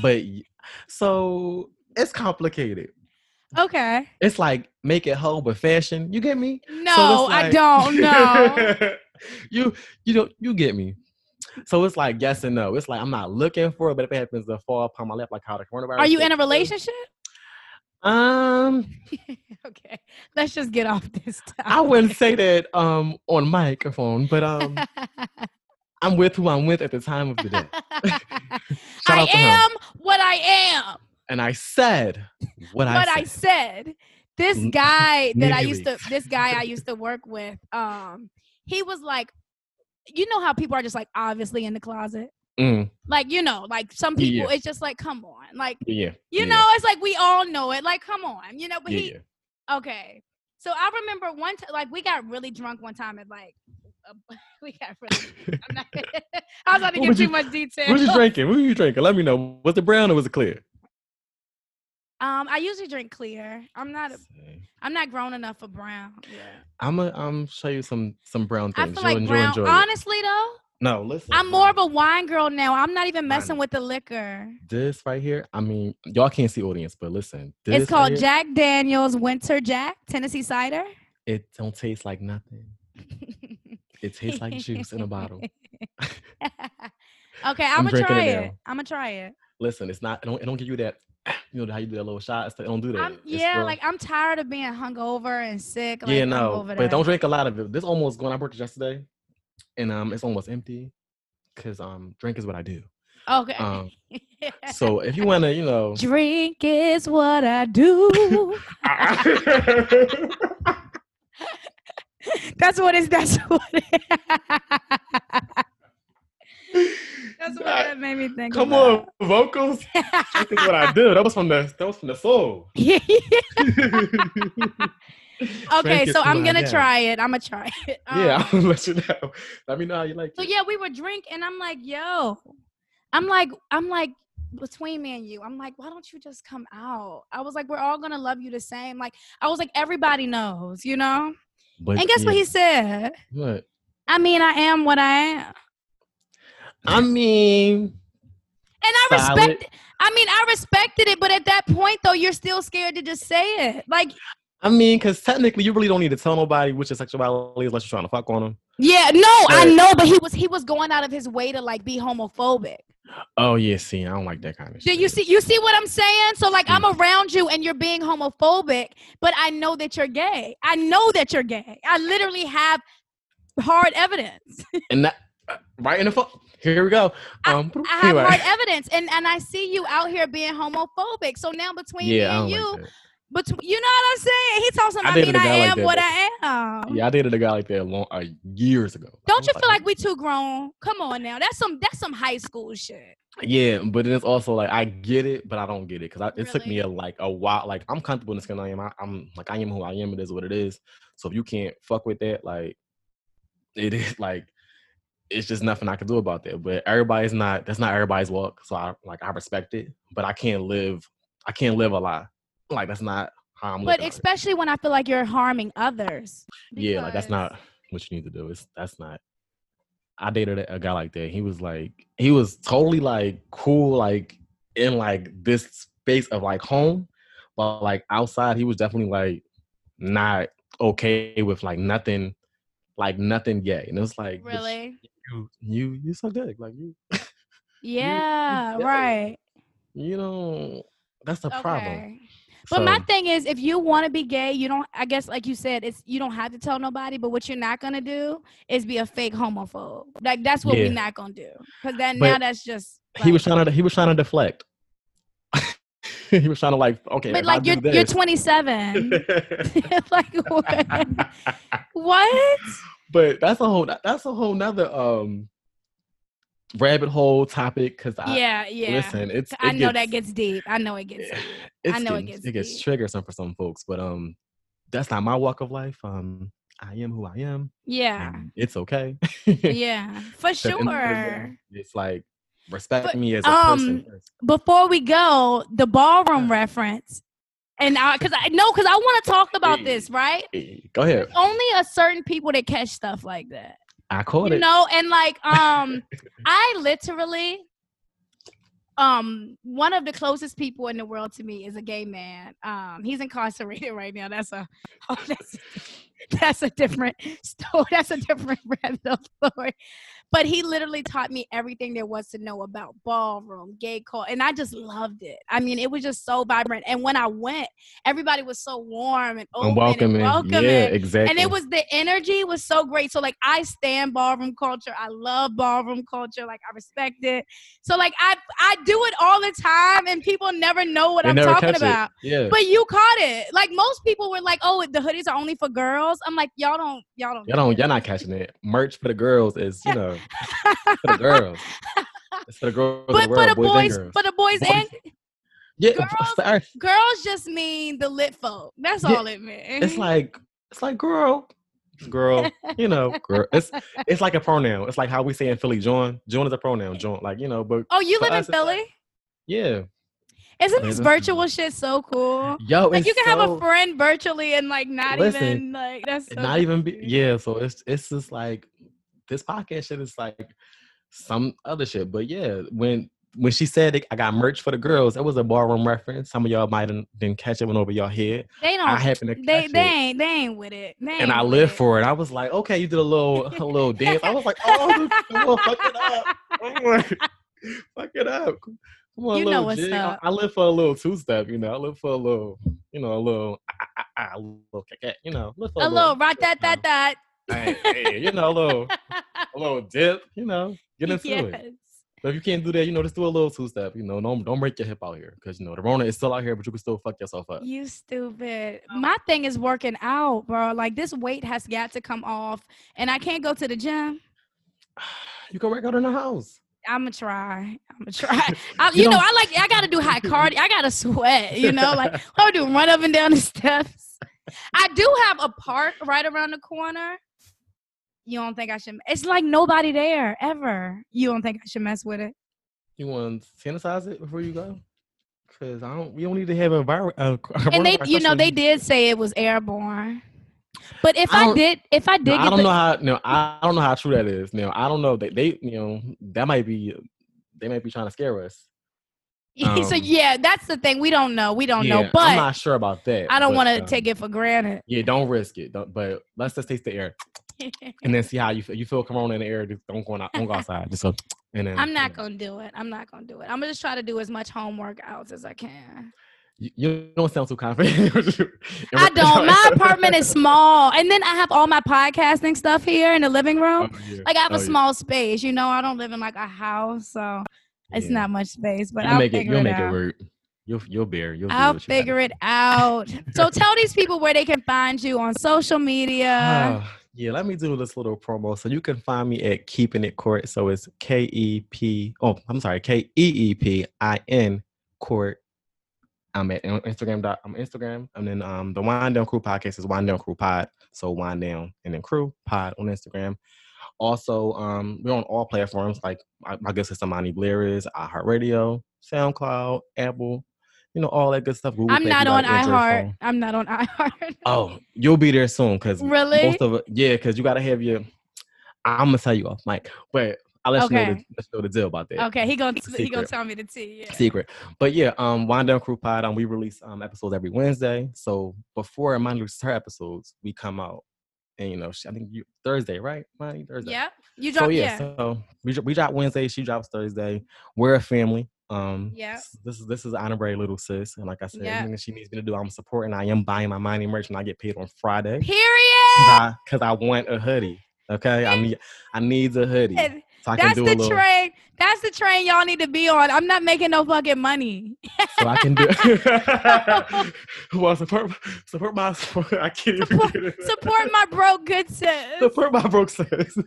but so it's complicated. Okay. It's like make it whole, but fashion. You get me? No, I like- don't know. <laughs> you you don't you get me. So it's like yes and no. It's like I'm not looking for it, but if it happens to fall upon my lap, like how the coronavirus. Are you in a relationship? Um, <laughs> okay. Let's just get off this. Topic. I wouldn't say that um on microphone, but um <laughs> I'm with who I'm with at the time of the day. I am what I am. And I said what, what I I said. said. This guy that I used to this guy I used <laughs> to work with, um, he was like, you know how people are just like obviously in the closet? Mm, Like, you know, like some people, Yeah. it's just like, come on. Like, yeah. you yeah, know, it's like we all know it. Like, come on, you know, but Yeah, he okay. So I remember one time like we got really drunk one time at like <laughs> we got really I'm not <laughs> I was about to What give too you- much detail. What you drinking? What were you drinking? Let me know. Was it brown or was it clear? Um, I usually drink clear. I'm not a, I'm not grown enough for brown. Yeah. I'm gonna um show you some some brown things. I feel You'll like enjoy, brown. enjoy. Honestly, though, No, listen. I'm more of a wine girl now. I'm not even messing with the liquor. this right here. I mean, y'all can't see audience, but listen. This It's called right Jack Daniel's Winter Jack Tennessee cider. It don't taste like nothing. It tastes like juice in a bottle. <laughs> okay, <laughs> I'm, I'm gonna try it it. I'm gonna try it. Listen, it's not. It don't, it don't give you that. You know how you do that little shot. It don't do that. I'm, yeah, like I'm tired of being hungover and sick. Like, yeah, no, but that. don't drink a lot of it. This almost going. I worked yesterday, and um, it's almost empty, cause um, drink is what I do. Okay. Um, <laughs> So if you wanna, you know, drink is what I do. <laughs> <laughs> That's what it's. That's what. It, <laughs> that's what that made me think. come about. on, vocals. <laughs> Drink is what I do. That was from the. That was from the soul. <laughs> okay, so I'm gonna do. try it. I'm gonna try it. Yeah, Um, I'll let you know. Let me know how you like So it. yeah, we were drinking, and I'm like, yo, I'm like, I'm like, between me and you, I'm like, why don't you just come out? I was like, we're all gonna love you the same. Like, I was like, everybody knows, you know. But, And guess what he said? What? I mean, I am what I am, I mean, and I Solid. respect. I mean, I respected it, but at that point, though, you're still scared to just say it. Like, I mean, because technically, you really don't need to tell nobody which your sexuality is unless you're trying to fuck on them. yeah, no, I know, but he was he was going out of his way to like be homophobic. Oh yeah, see, I don't like that kind of Do shit. you see you see what I'm saying? So like I'm Mm. around you and you're being homophobic, but I know that you're gay. I know that you're gay. I literally have hard evidence. And that uh, right in the phone. Here we go. Um, I have anyway. hard evidence and and I see you out here being homophobic. So now between me Yeah, I and you, like between you know what I'm saying? He talks about I I mean I guy like am what. I am. Yeah, I dated a guy like that long uh, years ago. Don't you feel like we too grown? Come on now. That's some that's some high school shit. Yeah, but then it's also like I get it, but I don't get it because it took me a, like a while. Like I'm comfortable in the skin I am. I, I'm like I am who I am. It is what it is. So if you can't fuck with that, like it is <laughs> like it's just nothing I can do about that. But everybody's not. That's not everybody's walk. So I like I respect it, but I can't live. I can't live a lie. Like that's not how I'm. But especially when I feel like you're harming others. Yeah, like that's not what you need to do. It's that's not. I dated a, a guy like that. He was like, he was totally like cool, like in like this space of like home, but like outside, he was definitely like not okay with like nothing, like nothing gay. And it was like, Really? You, you, you so good, like you, <laughs> Yeah, gay. right. you know, that's the problem. Okay. But my thing is, if you want to be gay, you don't. I guess, like you said, it's you don't have to tell nobody. But what you're not gonna do is be a fake homophobe. Like that's what Yeah. we're not gonna do. Because then But now that's just. he was trying to, he was trying to deflect. <laughs> he was trying to like, okay, But like you're you're 27. <laughs> <laughs> like what? what? but that's a whole that's a whole nother um rabbit hole topic because I yeah, yeah. listen it's I it know that gets deep. I know it gets. I know it gets it gets deep. triggersome for some folks but um that's not my walk of life um I am who I am. Yeah. it's okay. Yeah. For At the end of the day, sure. It's like respect But, me as a um, person. Before we go, the ballroom reference. And I cause I no, cause I want to talk about this, right? Hey, Go ahead. Only a certain people that catch stuff like that. I caught you it. know and like um <laughs> i literally um one of the closest people in the world to me is a gay man um he's incarcerated <laughs> right now that's a oh, <laughs> that's, that's a different story that's a different random story but he literally taught me everything there was to know about ballroom gay culture, and i just loved it i mean it was just so vibrant and when i went everybody was so warm and open I'm welcoming. and welcoming Yeah, exactly. and it was the energy was so great. So like I stand ballroom culture. I love ballroom culture. Like I respect it. So like I I do it all the time, and people never know what They I'm talking catch it. about. Yeah. But you caught it. Like most people were like, "Oh, the hoodies are only for girls." I'm like, y'all don't, y'all don't. Y'all don't, y'all not catching it. Merch for the girls is, you <laughs> know, for the girls. It's for the girls. but the for world, the boys, boys, girls. for the boys Boys- and <laughs> yeah, girls- sorry. girls just mean the lit folk. That's Yeah, all it means. it's like it's like girl, girl. You know, girl. It's <laughs> it's like a pronoun. It's like how we say in Philly, John. John is a pronoun. John, like you know, but oh, you live in it's like- Philly? yeah. Isn't this virtual shit so cool? Yo, Like you can have a friend virtually and like not Listen, even like that's so not even be, yeah so it's it's just like this podcast shit is like some other shit but yeah when when she said it, I got merch for the girls, it was a ballroom reference. Some of y'all might have didn't catch it went over your head. They don't. I happen to they catch they it, ain't they ain't with it. They and I with live it. for it. I was like, okay, you did a little a little <laughs> dance. I was like, oh, come on, fuck it up, Come on, <laughs> fuck it up. Come on, You a know little what's jig. I- up. I, live for a little two step. You know, I live for a little, you know, a little, ah, ah, ah, a little, you know, live for A little rock that that that. Hey, hey, you know, a little, a little dip, you know, get into it. Yes. So if you can't do that, you know, just do a little two step. You know, don't don't break your hip out here because you know the Rona is still out here, but you can still fuck yourself up. You stupid. My thing is working out, bro. Like this weight has got to come off, and I can't go to the gym. <sighs> You can work out in the house. I'ma try. I'ma <laughs> try. I, You you, know, I like. I gotta do high cardio. I gotta sweat. You know, like <laughs> I do run up and down the <laughs> steps. I do have a park right around the corner. You don't think I should? It's like nobody there ever. You don't think I should mess with it? You want to sanitize it before you go? Because I don't. We don't need to have a virus. Uh, And they, you know, they did say it was airborne. But if I I, did, if I did, No, I don't the- know how. No, I don't know how true that is. Now I don't know. They, they, you know, that might be. They might be trying to scare us. <laughs> so um, yeah, that's the thing. We don't know. We don't know. But I'm not sure about that. I don't want to um, take it for granted. Yeah, don't risk it. Don't, but let's just taste the air and then <laughs> see how you feel. You feel corona in the air. Just don't go out. Don't go outside. Just go. <tsk> And then I'm not gonna do it. I'm not gonna do it. I'm gonna just try to do as much home workouts as I can. You, you don't sound too confident. <laughs> I don't. My <laughs> apartment is small, and then I have all my podcasting stuff here in the living room. Oh, yeah. Like I have Oh, a yeah. small space. You know, I don't live in like a house, so it's Yeah. not much space. But You'll I'll make it. You'll it make out. it work. You'll you'll bear. You'll. I'll figure it out. so tell these people where they can find you on social media. Ah, yeah, let me do this little promo. So you can find me at Keeping It Court. So it's K E P. Oh, I'm sorry, K E E P I N Court. I'm at Instagram. Dot, I'm Instagram, and then um the Wind Down Crew podcast is Wind Down Crew Pod. So Wind Down and then Crew Pod on Instagram. Also, um, we're on all platforms like my, my good sister Monty Blair is iHeartRadio, SoundCloud, Apple, you know all that good stuff. Google I'm not on got an Android iHeart. I'm not on <laughs> iHeart. Oh, you'll be there soon because Really? most of it, yeah, because you gotta have your. I'm gonna tell you off, Mike, but I'll let you know the, let you know the deal about that. Okay, he gonna he gonna tell me the tea. Yeah. Secret, but yeah, um, Wind Down Crew Pod, um, we release um episodes every Wednesday. So before Imani releases her episodes, we come out, and you know, she, I think you Thursday, right, Imani? Thursday. Yeah, You So drop. yeah, yeah. so we we drop Wednesday, she drops Thursday. We're a family. Um, Yep. s- this is this is honorary little sis, and like I said, Yep. anything she needs me to do, I'm supporting. I am buying my mining merch, and I get paid on Friday Period. because I want a hoodie. Okay, I need I need a hoodie And so I can That's do the a little. train. That's the train y'all need to be on. I'm not making no fucking money. So I can do. <laughs> <laughs> well, support support my. Support, I can't even Support- get it. Support my broke good sis. Support my broke sis. <laughs>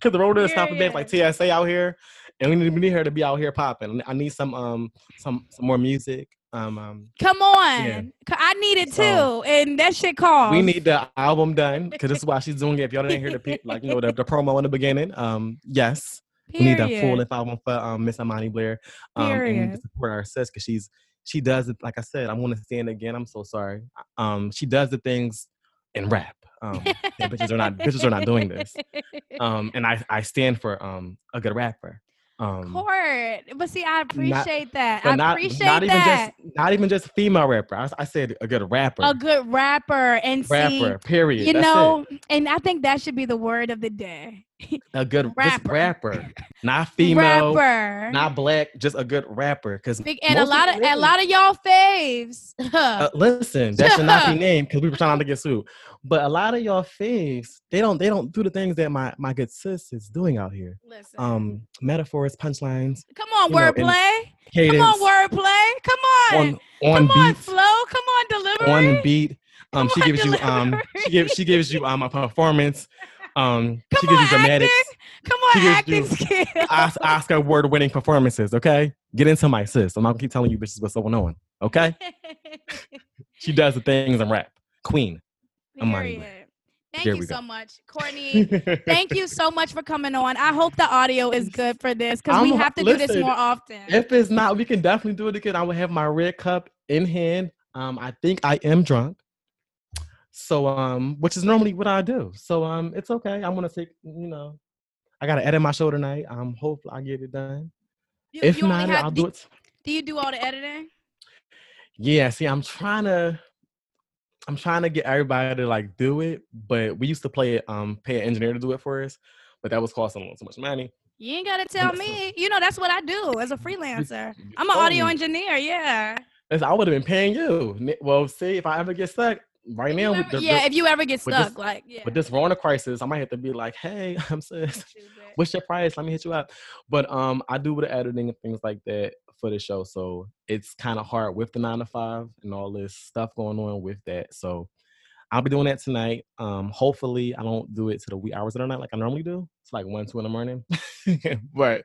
Because the road is stopping back like TSA out here, and we need, we need her to be out here popping. I need some um some some more music. Um, um, Come on. I need it too. So- and that shit calls. we need the album done because this is why she's doing it. If y'all didn't hear the pe- <laughs> like you know the, the promo in the beginning, um, yes, we need a full Period. length album for um Miss Amani Blair. Um, and need Period. to support our sis because she's she does it. Like I said, I want to stand again. I'm so sorry. Um, she does the things in rap. Um, and bitches are not bitches are not doing this. <laughs> Um, and I I stand for um a good rapper. Um, Court. But see, I appreciate that. I not appreciate not even that. just not even just female rapper. I, I said a good rapper. a good rapper and see, rapper. Period. you That's know, and I think that should be the word of the day. <laughs> a good rapper. rapper, not <laughs> female, rapper. not black, just a good rapper. Because and a lot of a lot of y'all faves. Uh, <laughs> listen, that should not be named because we were trying not to get sued. But a lot of y'all faves, they don't they don't do the things that my my good sis is doing out here. Listen. Um, metaphors, punchlines, come on, wordplay. Come on, wordplay. Come on. on on Come on, flow. Come on, delivery. on beat. Um, Come she on, gives you um she gives she gives you um a performance. Um, Come she gives on, you dramatics. Come on, acting skills. Oscar award winning performances. Okay, get into my sis. I'm not gonna keep telling you bitches what's going on. Okay, <laughs> she does the things in rap. Queen. I'm on it. Period. Thank There you so much, Courtney. <laughs> Thank you so much for coming on. I hope the audio is good for this because we have to do this more often. If it's not, we can definitely do it again. I will have my red cup in hand. Um, I think I am drunk. So um, which is normally what I do. So um, it's okay. I'm gonna take, you know, I gotta edit my show tonight. I'm um, hopefully I get it done. You- If you not, have- I'll do, do it. do you do all the editing? Yeah, see, I'm trying to I'm trying to get everybody to like do it, but we used to play it, um, pay an engineer to do it for us, but that was costing a little too much money. You ain't gotta tell <laughs> me. You know that's what I do as a freelancer. I'm an audio engineer. Yeah. I would have been paying you. Well, see, if I ever get stuck right now, ever- the, yeah. the- if you ever get with this- stuck, like yeah. with this Rona crisis, I might have to be like, hey, <laughs> I'm sis, what's your price? Let me hit you up. But um, I do with the editing and things like that for the show, so it's kind of hard with the nine to five and all this stuff going on with that. So I'll be doing that tonight. Um, hopefully I don't do it to the wee hours of the night like I normally do. It's like one, two in the morning, <laughs> but.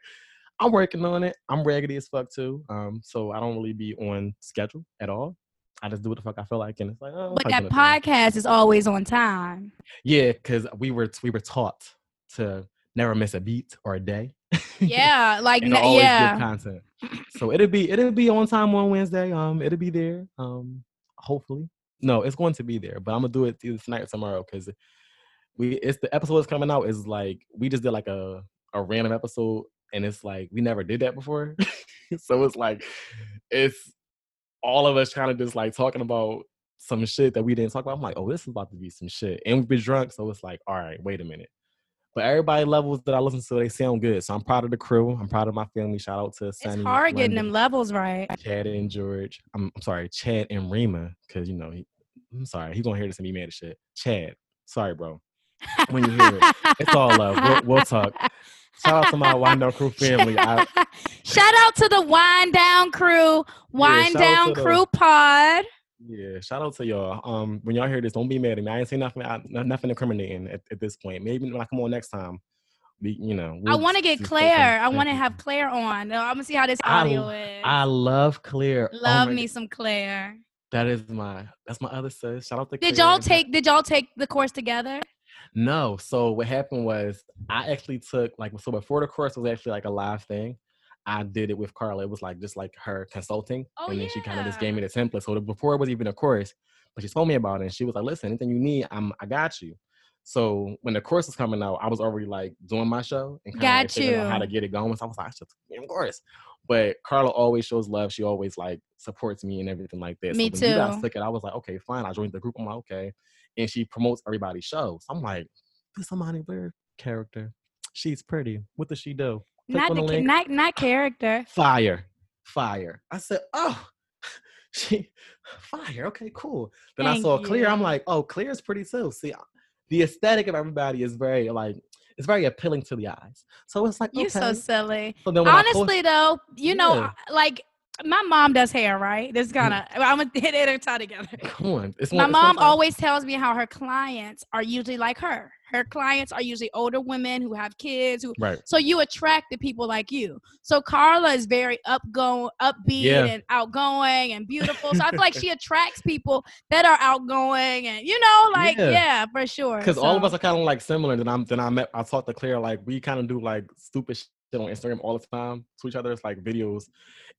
I'm working on it. I'm raggedy as fuck too. Um, so I don't really be on schedule at all. I just do what the fuck I feel like, and it's like, oh, But that podcast is always on time. yeah, because we were we were taught to never miss a beat or a day. <laughs> Yeah, like and n- always yeah. good content. So it'll be it'll be on time on Wednesday. Um, it'll be there. Um, hopefully. No, it's going to be there, but I'm gonna do it either tonight or tomorrow because we it's the episode that's coming out is like we just did like a a random episode and it's like we never did that before. <laughs> so it's like it's all of us kind of just like talking about some shit that we didn't talk about. I'm like, oh, this is about to be some shit. And we've been drunk, so it's like, all right, wait a minute. But everybody levels that I listen to, they sound good. So I'm proud of the crew. I'm proud of my family. Shout out to Sunny. It's hard getting them levels right. Chad and George. I'm, I'm sorry, Chad and Rima, because you know, he, I'm sorry, he gonna hear this and be mad as shit. Chad, sorry, bro. When you hear it, it's all love. We'll, we'll talk. Shout out to my <laughs> Wind Down Crew family. I, shout out to the Wind Down Crew, Wind out Down to the- Crew Pod. Yeah, shout out to y'all. Um, when y'all hear this, don't be mad at me. I ain't saying nothing, I, nothing incriminating at, at this point. Maybe when I come on next time, we, you know. I we'll want to get Claire. I want to have. Claire on. I'm gonna see how this audio l- is. I love Claire. Oh Love my me g- some Claire. That is my. That's my other sis. Shout out to. Did Claire. y'all take? Did y'all take the course together? No. So what happened was I actually took like so before the course was actually like a live thing. I did it with Carla. It was like just like her consulting, Oh, and then she kind of just gave me the template. So the, before it was even a course, but she told me about it, and she was like, "Listen, anything you need, I'm I got you." So when the course was coming out, I was already like doing my show and kinda, like, Got figuring out how to get it going. So I was like, "I should the course." But Carla always shows love. She always like supports me and everything like that. Me so when you guys too. took it, I was like, "Okay, fine." I joined the group. I'm like, "Okay," and she promotes everybody's shows. I'm like, "This Amani Blair character. She's pretty. What does she do?" Click Not the the not not character. Fire, fire. I said, "Oh." <laughs> She fire. Okay, cool. Then I Thank saw Claire. I'm like, oh, Claire is pretty too. See, the aesthetic of everybody is very like it's very appealing to the eyes. So it's like You okay. so silly. So then post- Honestly, though, you know, like my mom does hair, right? This mm-hmm. kind of I'm gonna <laughs> hit it and tie together. come on, it's My one- mom always tells me how her clients are usually like her. her clients are usually older women who have kids who Right. so you attract the people like you. So Carla is very upgoing, upbeat Yeah. and outgoing and beautiful. So I feel like <laughs> she attracts people that are outgoing and you know, like yeah, Yeah. for sure. Because all of us are kind of like similar. Then I'm then I met I talked to Claire like we kind of do like stupid on Instagram all the time to each other. It's like videos,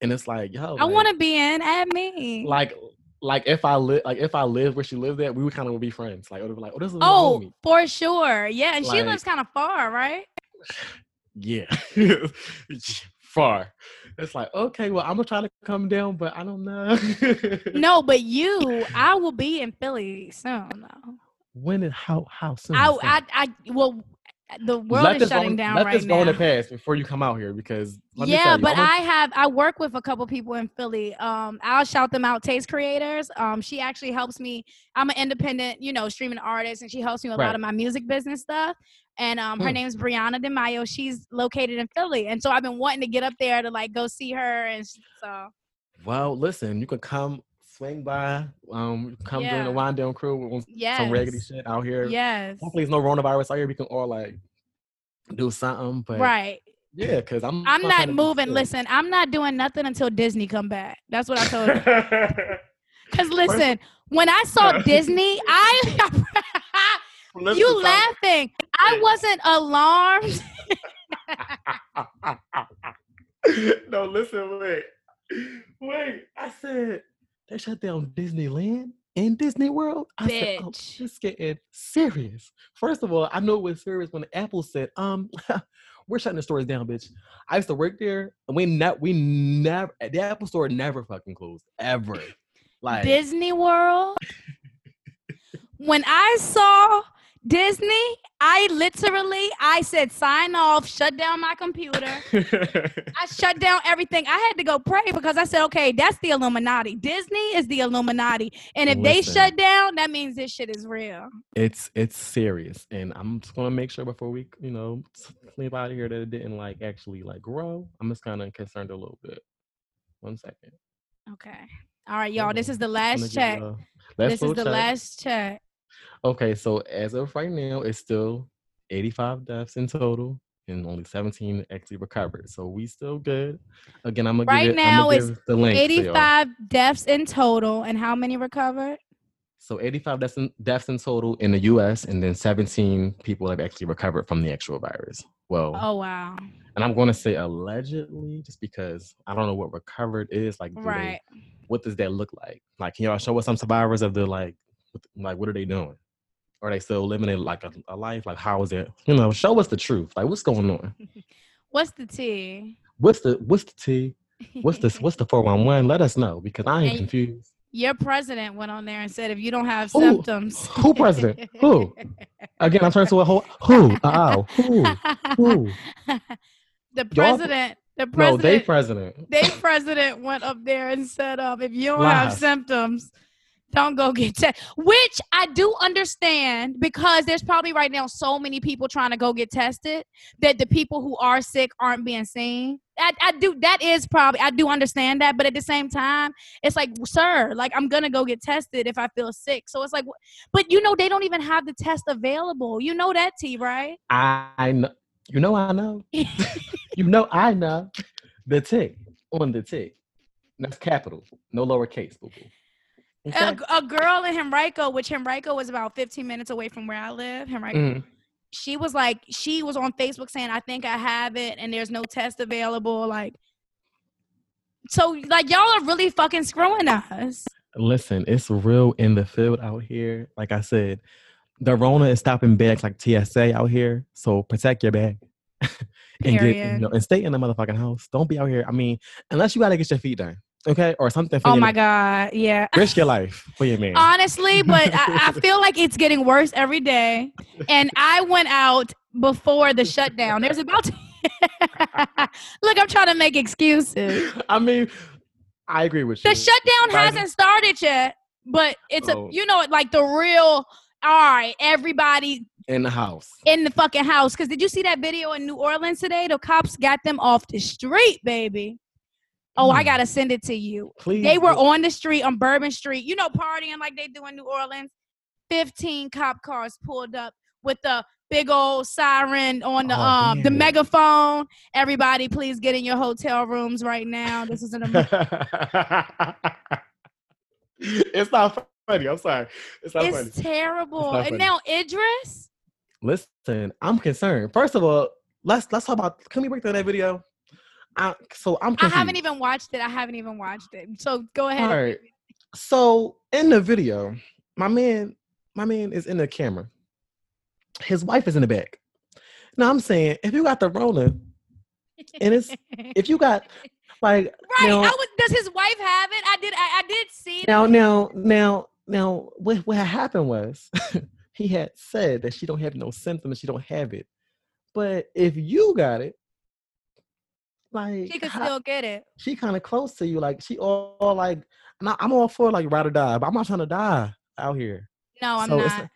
and it's like yo, I like- want to be in. Add me. like like if I live like if I live where she lived at, we would kind of be friends. Like, oh, it would be like, oh, this is oh, for sure. Yeah, and she lives kind of far, right? <sighs> Yeah, <laughs> far. It's like okay, well, I'm gonna try to come down, but I don't know. No, <laughs> but you, I will be in Philly soon. Though. when and how how soon? I. I, I, well, the world let is shutting go, down let right this go in now. the past before you come out here because yeah, you, but I have I work with a couple people in Philly. Um, I'll shout them out. Taste Creators. Um, she actually helps me. I'm an independent, you know, streaming artist, and she helps me with a lot of my music business stuff. And um, her Hmm. name's Brianna DeMayo. She's located in Philly, and so I've been wanting to get up there to like go see her. And so Well, listen, you can come swing by, um, come join Yeah. the wind down crew with yes, some raggedy shit out here. Yes, Hopefully, there's no coronavirus out here. We can all like do something. But right. yeah, because I'm I'm trying not moving. Listen, I'm not doing nothing until Disney come back. That's what I told you. <laughs> Cause listen, when I saw Disney, I <laughs> <laughs> you laughing. I wasn't alarmed. no, listen, wait, wait. I said they shut down Disneyland and Disney World. I said, oh, Bitch. it's getting serious. First of all, I know it was serious when Apple said, um, <laughs> we're shutting the stores down, bitch. I used to work there, and we not we never the Apple store never fucking closed ever. Like Disney World. when I saw Disney, I literally I said sign off, shut down my computer. <laughs> I shut down everything. I had to go pray because I said, okay, that's the Illuminati. Disney is the Illuminati. And if they shut down, that means this shit is real. it's it's serious, and I'm just gonna make sure before we, you know, leave out of here that it didn't like actually like grow. I'm just kind of concerned a little bit. One second. Okay. All right, y'all. This is the last check. This is the check. last check. Okay, so as of right now, it's still 85 deaths in total, and only 17 actually recovered. So we still good. Again, I'm gonna Right give it, now, it's the link. to 85 deaths in total. And how many recovered? So 85 deaths in, deaths in total in the U.S., and then 17 people have actually recovered from the actual virus. Well, Oh, wow. and I'm going to say allegedly, just because I don't know what recovered is. Like, do they- Right. what does that look like? Like, can y'all show us some survivors of the like, like, what are they doing? Are they still living it like a, a life? Like, how is it? You know, show us the truth. Like, what's going on? <laughs> What's the T? What's the what's the T? What's the what's the <laughs> four one one? Let us know because I am confused. Your president went on there and said if you don't have symptoms. <laughs> Who president? Who? Again, I'm turning to a whole who? Oh, who? Who? the president, the No, president, they president. they president went up there and said, um, if you don't have symptoms, don't go get tested. Which I do understand because there's probably right now so many people trying to go get tested that the people who are sick aren't being seen. I, I do that is probably I do understand that, but at the same time, it's like, sir, like I'm gonna go get tested if I feel sick. So it's like, but you know they don't even have the test available. You know that T, right? I, know. You know I know. <laughs> <laughs> you know I know. The T on the T. That's capital, no lowercase. Boo boo. A, a girl in Henrico, which Henrico was about 15 minutes away from where I live. Henrico, Mhm. she was like, she was on Facebook saying, I think I have it and there's no test available. Like, so like y'all are really fucking screwing us. Listen, it's real in the field out here. Like I said, the Rona is stopping bags like TSA out here. So protect your bag. <laughs> and get you know, and stay in the motherfucking house. Don't be out here. I mean, unless you gotta get your feet done, okay, or something. Oh my God. Yeah. Risk your life for your man. Honestly, but I, I <laughs> feel like it's getting worse every day. And I went out before the shutdown. There's about to <laughs> Look, I'm trying to make excuses. I mean, I agree with you. The shutdown Biden- hasn't started yet, but it's Oh. a you know like the real all right, everybody in the house. in the fucking house. Cause did you see that video in New Orleans today? The cops got them off the street, baby. Oh, I Hmm. gotta send it to you. Please. They were on the street on Bourbon Street, you know, partying like they do in New Orleans. 15 cop cars pulled up with the big old siren on the Oh, um the damn it. megaphone. Everybody, please get in your hotel rooms right now. This is an emergency. <laughs> it's not funny. I'm sorry. It's not funny. it's terrible. not And funny. now Idris, Listen, I'm concerned. First of all, let's let's talk about. Can we break down that video? I, so I'm. I haven't even watched it. I haven't even watched it. So go ahead. All right. So in the video, my man, my man is in the camera. His wife is in the back. Now I'm saying, if you got the Rona, and it's <laughs> if you got like right. now- I was, does his wife have it? I did. I, I did see it. now, now, now, now, what what happened was <laughs> he had said that she don't have no symptoms, she don't have it. But if you got it, like She could how- still get it. she kind of close to you, like she all, all like, I- I'm all for like ride or die, but I'm not trying to die out here. No, I'm So it's not.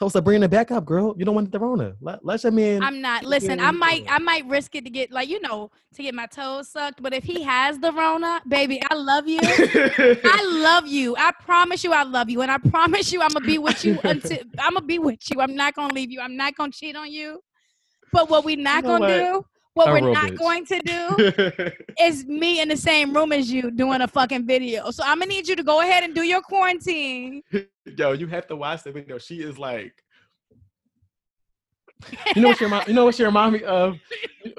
So Sabrina, back up, girl. You don't want the Rona. Let, let your man. I'm not. Listen, I might. I might risk it to get like you know to get my toes sucked. But if he has the Rona, baby, I love you. I <laughs> love you. I promise you, I love you, and I promise you, I'm gonna be with you until <laughs> I'm gonna be with you. I'm not gonna leave you. I'm not gonna cheat on you. But what we not You know gonna what? do, what we're not bitch. going to do, <laughs> is me in the same room as you doing a fucking video. So I'm gonna need you to go ahead and do your quarantine. <laughs> Yo, you have to watch the video. She is like, you know what she remind, you know what she remind me of? <laughs>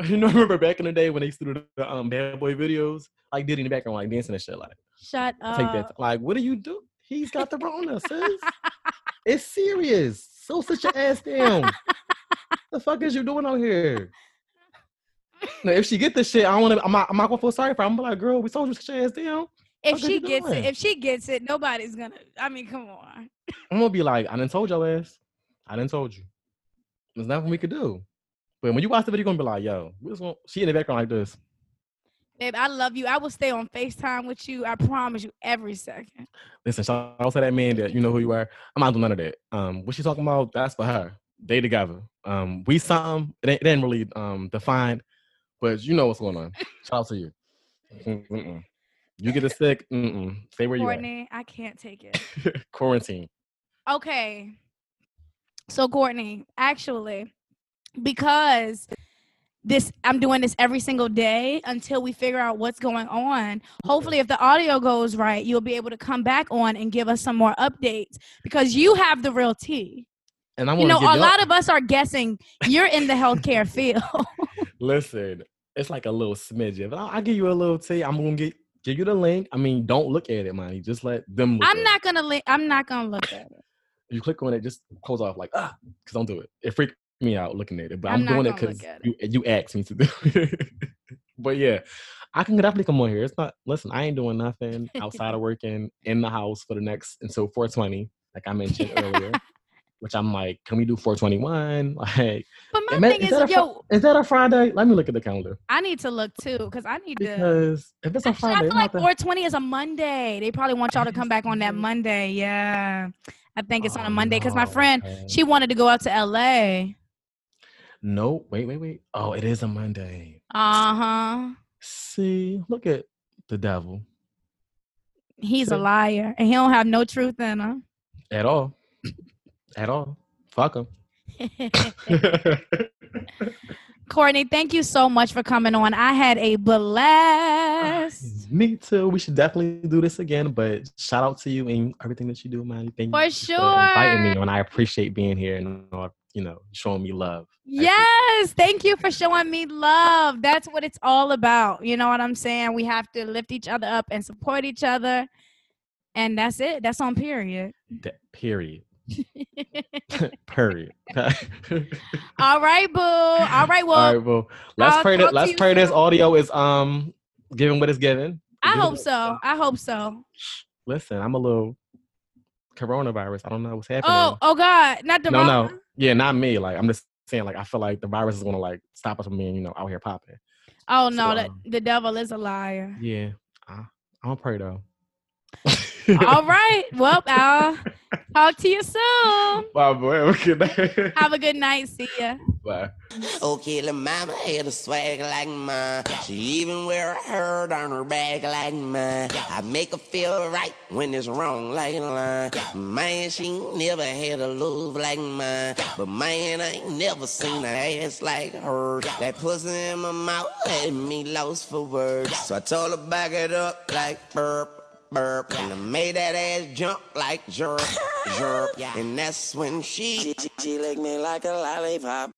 You know, remember back in the day when they used to do the um, bad boy videos, like did in the background, like dancing and shit. Like, Shut up. take that. Like, what do you do? He's got the Rona, sis. It's serious. So sit your ass down. the fuck is you doing out here? Now, if she get this shit, I don't want to. I'm not. I'm not gonna feel sorry for. her. I'm gonna be like, girl, we told you your ass down. If she gets doing? it, if she gets it, nobody's gonna. I mean, come on. I'm gonna be like, I didn't told your ass. I didn't told you. There's nothing we could do. But when you watch the video, you're gonna be like, yo, we just want she in the background like this. Babe, I love you. I will stay on FaceTime with you. I promise you every second. Listen, shout out to that man that you know who you are. I'm not doing none of that. Um, what she talking about? That's for her. They together. Um, we something. It ain't, it ain't really um defined, but you know what's going on. Shout out to you. Mm, Mm-mm. You get a sick. Mm-mm. Stay where you Courtney, I can't take it. <laughs> Quarantine. Okay. So Courtney, actually, because this I'm doing this every single day until we figure out what's going on. Hopefully if the audio goes right, you'll be able to come back on and give us some more updates because you have the real tea. And I You know, a lot of us are guessing you're in the healthcare <laughs> field. <laughs> Listen, it's like a little smidge. If I, I give you a little tea, I'm gonna get give you the link. I mean, don't look at it, man. Just let them. Look I'm not gonna li- I'm not gonna look at it. You click on it, just close off like ah, because don't do it. It freaked me out looking at it, but I'm I'm, doing it because you you asked me to do. it. <laughs> but yeah, I can definitely come on here. It's not. Listen, I ain't doing nothing <laughs> outside of working in the house for the next until 420, like I mentioned <laughs> earlier. Which I'm like, can we do 421? <laughs> Like, But my thing is is, that a fr- yo, is that a Friday? Let me look at the calendar I need to look too because I need to. because if it's a Actually, I feel like not the- 420 is a Monday. They probably want y'all to come back on that <laughs> Monday. Yeah. I think it's on Oh, a Monday because my friend, okay. she wanted to go out to LA. No, wait, wait, wait. Oh, it is a Monday. Uh huh. See, look at the devil He's a liar and he don't have no truth in him. at all, at all. Fuck them. <laughs> Courtney, thank you so much for coming on. I had a blast. Me too. We should definitely do this again. But shout out to you and everything that you do, man. Thank For you inviting me sure. on. I appreciate being here and uh, you know showing me love. Yes, thank you for showing me love. That's what it's all about. You know what I'm saying? We have to lift each other up and support each other. And that's it. That's on period. That, period. <laughs> <laughs> period. <laughs> All right, boo. All right, well, All right, well, let's I'll pray that. Let's pray this audio is um giving what it's given. I hope so. I hope so. Listen, I'm a little coronavirus. I don't know what's happening. Oh, oh God, not the no, no, yeah, not me. Like I'm just saying, like I feel like the virus is gonna like stop us from being, you know, out here popping. Oh no, So, the, um, the devil is a liar. Yeah, I, I don't pray though. All <laughs> right. Well, I'll talk to you soon. Bye, boy. Have a good night. <laughs> Have a good night. See ya. Bye. Okay, the mama had a swag like mine. She even wear a herd on her back like mine. I make her feel right when it's wrong like a line. Man, she never had a love like mine. But man, I ain't never seen an ass like her. That pussy in my mouth had me lost for words. So I told her back it up like burp burp. And I made that ass jump like jerk, <laughs> jerk. Yeah. And that's when she, she, she licked me like a lollipop.